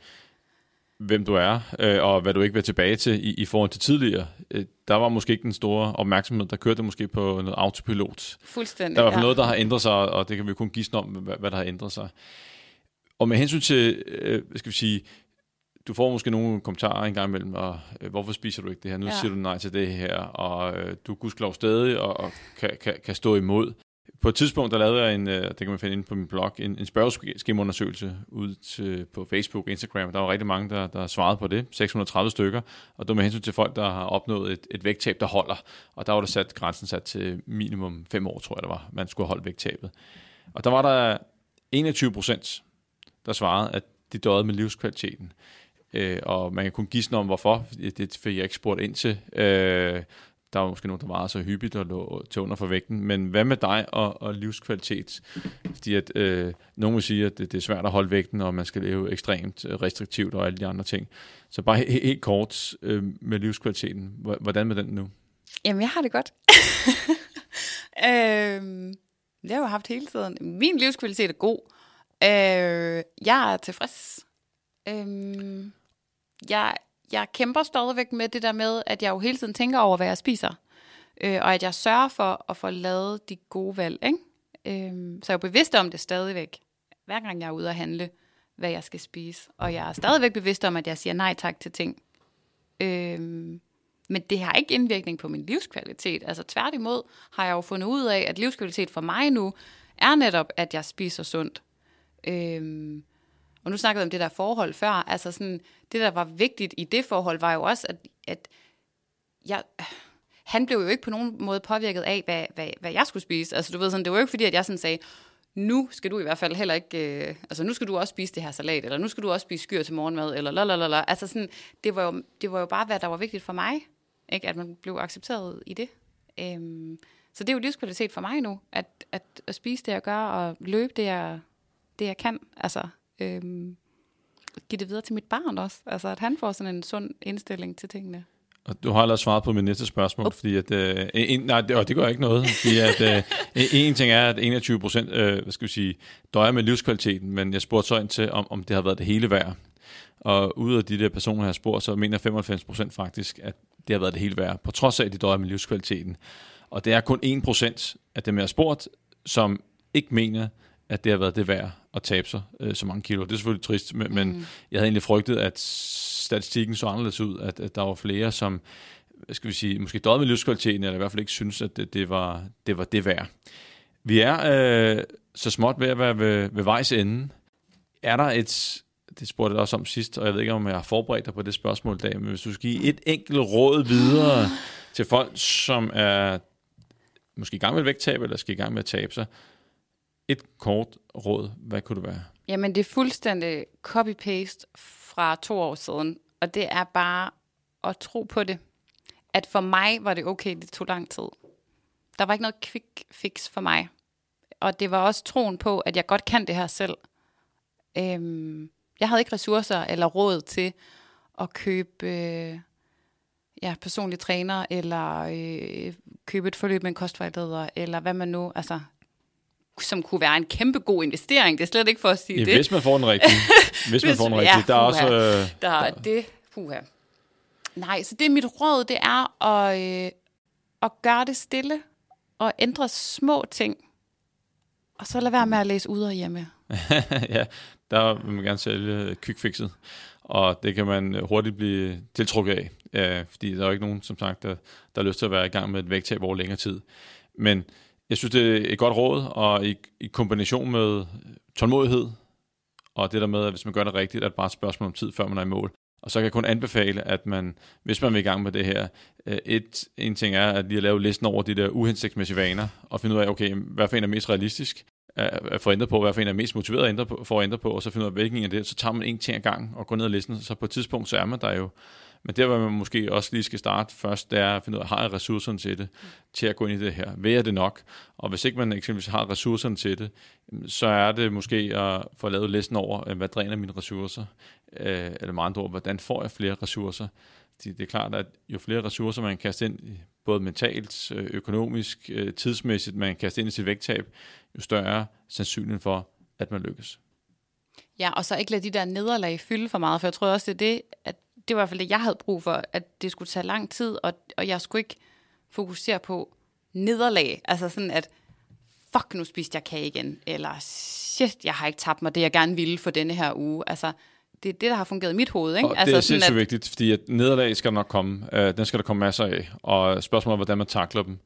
hvem du er, øh, og hvad du ikke vil tilbage til i, i forhold til tidligere. Øh, der var måske ikke den store opmærksomhed, der kørte måske på noget autopilot. Fuldstændig, Der er i hvert fald ja. noget, der har ændret sig, og det kan vi kun gisne om, hvad, hvad der har ændret sig. Og med hensyn til, øh, skal vi sige, du får måske nogle kommentarer en gang imellem, og øh, hvorfor spiser du ikke det her? Nu ja. siger du nej til det her, og øh, du er gudskelov stadig, og, og kan, kan, kan stå imod. På et tidspunkt, der lavede jeg en, øh, det kan man finde inde på min blog, en, en spørgeskemaundersøgelse ud til, på Facebook og Instagram. Der var rigtig mange, der, der svarede på det. 630 stykker. Og det var med hensyn til folk, der har opnået et, et vægttab, der holder. Og der var der sat grænsen sat til minimum 5 år, tror jeg det var, man skulle holde vægttabet. Og der var der 21 procent, der svarede, at de døde med livskvaliteten. Øh, og man kan kun gisne om, hvorfor. Det fik jeg ikke spurgt ind til. Øh, der var måske nogen, der var så hyppigt og lå til under for vægten. Men hvad med dig og, og livskvalitet? Fordi at, øh, nogen vil sige, at det, det er svært at holde vægten, og man skal leve ekstremt øh, restriktivt og alle de andre ting. Så bare helt, helt kort øh, med livskvaliteten. Hvordan med den nu? Jamen, jeg har det godt. øh, det har jeg jo haft hele tiden. Min livskvalitet er god. Øh, jeg er tilfreds. Øh, jeg, jeg kæmper stadigvæk med det der med, at jeg jo hele tiden tænker over, hvad jeg spiser. Øh, og at jeg sørger for at få lavet de gode valg. Ikke? Øh, så jeg er jo bevidst om det stadigvæk, hver gang jeg er ude at handle, hvad jeg skal spise. Og jeg er stadigvæk bevidst om, at jeg siger nej tak til ting. Øh, men det har ikke indvirkning på min livskvalitet. Altså tværtimod har jeg jo fundet ud af, at livskvalitet for mig nu er netop, at jeg spiser sundt. Øh, og nu snakkede vi om det der forhold før. Altså sådan, det, der var vigtigt i det forhold, var jo også, at, at jeg, han blev jo ikke på nogen måde påvirket af, hvad, hvad, hvad jeg skulle spise. Altså du ved sådan, det var jo ikke fordi, at jeg sådan sagde, nu skal du i hvert fald heller ikke, øh, altså nu skal du også spise det her salat, eller nu skal du også spise skyr til morgenmad, eller lalalala. Altså sådan, det var, jo, det var jo bare, hvad der var vigtigt for mig, ikke? at man blev accepteret i det. Øhm, så det er jo livskvalitet for mig nu, at, at, at spise det, jeg gør, og løbe det, jeg, det, jeg kan. Altså, øhm, give det videre til mit barn også. Altså, at han får sådan en sund indstilling til tingene. Og du har allerede svaret på mit næste spørgsmål, oh. fordi at, øh, en, nej, det, og det gør ikke noget, fordi at, øh, en ting er, at 21 procent, øh, hvad skal vi sige, døjer med livskvaliteten, men jeg spurgte så ind til, om, om det har været det hele værd. Og ud af de der personer, jeg har spurgt, så mener 95 procent faktisk, at det har været det hele værd, på trods af, at de døjer med livskvaliteten. Og det er kun 1 procent af dem, jeg har spurgt, som ikke mener, at det har været det værd at tabe sig øh, så mange kilo. Det er selvfølgelig trist, men, mm. men jeg havde egentlig frygtet, at statistikken så anderledes ud, at, at der var flere, som skal vi sige, måske døde med livskvaliteten, eller i hvert fald ikke synes, at det, det, var, det var det værd. Vi er øh, så småt ved at være ved, ved vejs ende. Er der et, det spurgte jeg også om sidst, og jeg ved ikke, om jeg har forberedt dig på det spørgsmål i dag, men hvis du skal give et enkelt råd videre til folk, som er måske i gang med vægttab, eller skal i gang med at tabe sig, et kort råd, hvad kunne det være? Jamen, det er fuldstændig copy-paste fra to år siden, og det er bare at tro på det. At for mig var det okay, det tog lang tid. Der var ikke noget quick fix for mig. Og det var også troen på, at jeg godt kan det her selv. Øhm, jeg havde ikke ressourcer eller råd til at købe øh, ja, personlig træner, eller øh, købe et forløb med en kostvejleder, eller hvad man nu, altså som kunne være en kæmpe god investering. Det er slet ikke for at sige ja, det. Hvis man får den rigtige. Hvis, man får den rigtige. Ja, der er også... Øh, der er det. Puha. Nej, så det er mit råd, det er at, øh, at gøre det stille og ændre små ting. Og så lade være med at læse ud og hjemme. ja, der vil man gerne sælge quickfixet. Og det kan man hurtigt blive tiltrukket af. Ja, fordi der er jo ikke nogen, som sagt, der, der har lyst til at være i gang med et vægttab over længere tid. Men jeg synes, det er et godt råd, og i, i kombination med tålmodighed, og det der med, at hvis man gør det rigtigt, er det bare et spørgsmål om tid, før man er i mål. Og så kan jeg kun anbefale, at man, hvis man vil i gang med det her, øh, et, en ting er at lige at lave listen over de der uhensigtsmæssige vaner, og finde ud af, okay, hvad for en er mest realistisk at få ændret på, hvad for en er mest motiveret at ændre på, for at ændre på, og så finde ud af, hvilken af det, så tager man en ting ad gang og går ned ad listen, så på et tidspunkt, så er man der jo men der, hvor man måske også lige skal starte først, det er at finde ud af, har jeg ressourcerne til det, til at gå ind i det her? Vil jeg det nok? Og hvis ikke man eksempelvis har ressourcerne til det, så er det måske at få lavet listen over, øh, hvad dræner mine ressourcer? Øh, eller med andre ord, hvordan får jeg flere ressourcer det er klart, at jo flere ressourcer man kaster ind, både mentalt, øh, økonomisk, tidsmæssigt, man kaster ind i sit vægttab, jo større sandsynligheden for, at man lykkes. Ja, og så ikke lade de der nederlag fylde for meget, for jeg tror også, det er det, at det var i hvert fald det, jeg havde brug for, at det skulle tage lang tid, og, og jeg skulle ikke fokusere på nederlag. Altså sådan, at fuck, nu spiste jeg kage igen, eller shit, jeg har ikke tabt mig det, jeg gerne ville for denne her uge. Altså, det er det, der har fungeret i mit hoved. Ikke? Og altså, det er sindssygt at... vigtigt, fordi at nederlag skal nok komme. Uh, den skal der komme masser af. Og spørgsmålet er, hvordan man takler dem.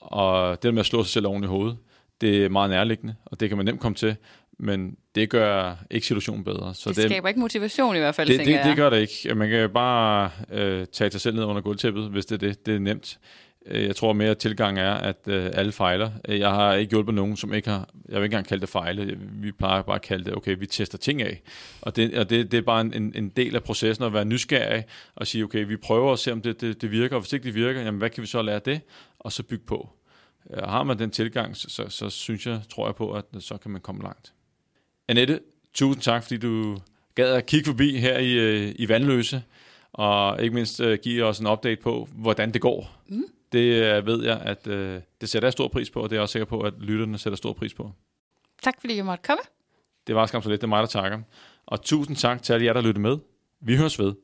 Og det med at slå sig selv oven i hovedet, det er meget nærliggende, og det kan man nemt komme til men det gør ikke situationen bedre. Så det, det skaber ikke motivation i hvert fald, det, det, det gør det ikke. Man kan bare øh, tage sig selv ned under gulvtæppet, hvis det er det. Det er nemt. Øh, jeg tror mere, at tilgang er, at øh, alle fejler. Øh, jeg har ikke hjulpet nogen, som ikke har... Jeg vil ikke engang kalde det fejle. Vi plejer bare at kalde det, okay, vi tester ting af. Og det, og det, det er bare en, en del af processen at være nysgerrig og sige, okay, vi prøver at se, om det, det, det virker. Og hvis ikke det virker, jamen hvad kan vi så lære det? Og så bygge på. Og har man den tilgang, så, så, så synes jeg, tror jeg på, at så kan man komme langt. Annette, tusind tak, fordi du gad at kigge forbi her i, øh, i Vandløse, og ikke mindst uh, give os en update på, hvordan det går. Mm. Det uh, ved jeg, at uh, det sætter jeg stor pris på, og det er jeg også sikker på, at lytterne sætter stor pris på. Tak fordi jeg måtte komme. Det var skam så lidt, det er mig, der takker. Og tusind tak til alle jer, der lyttede med. Vi høres ved.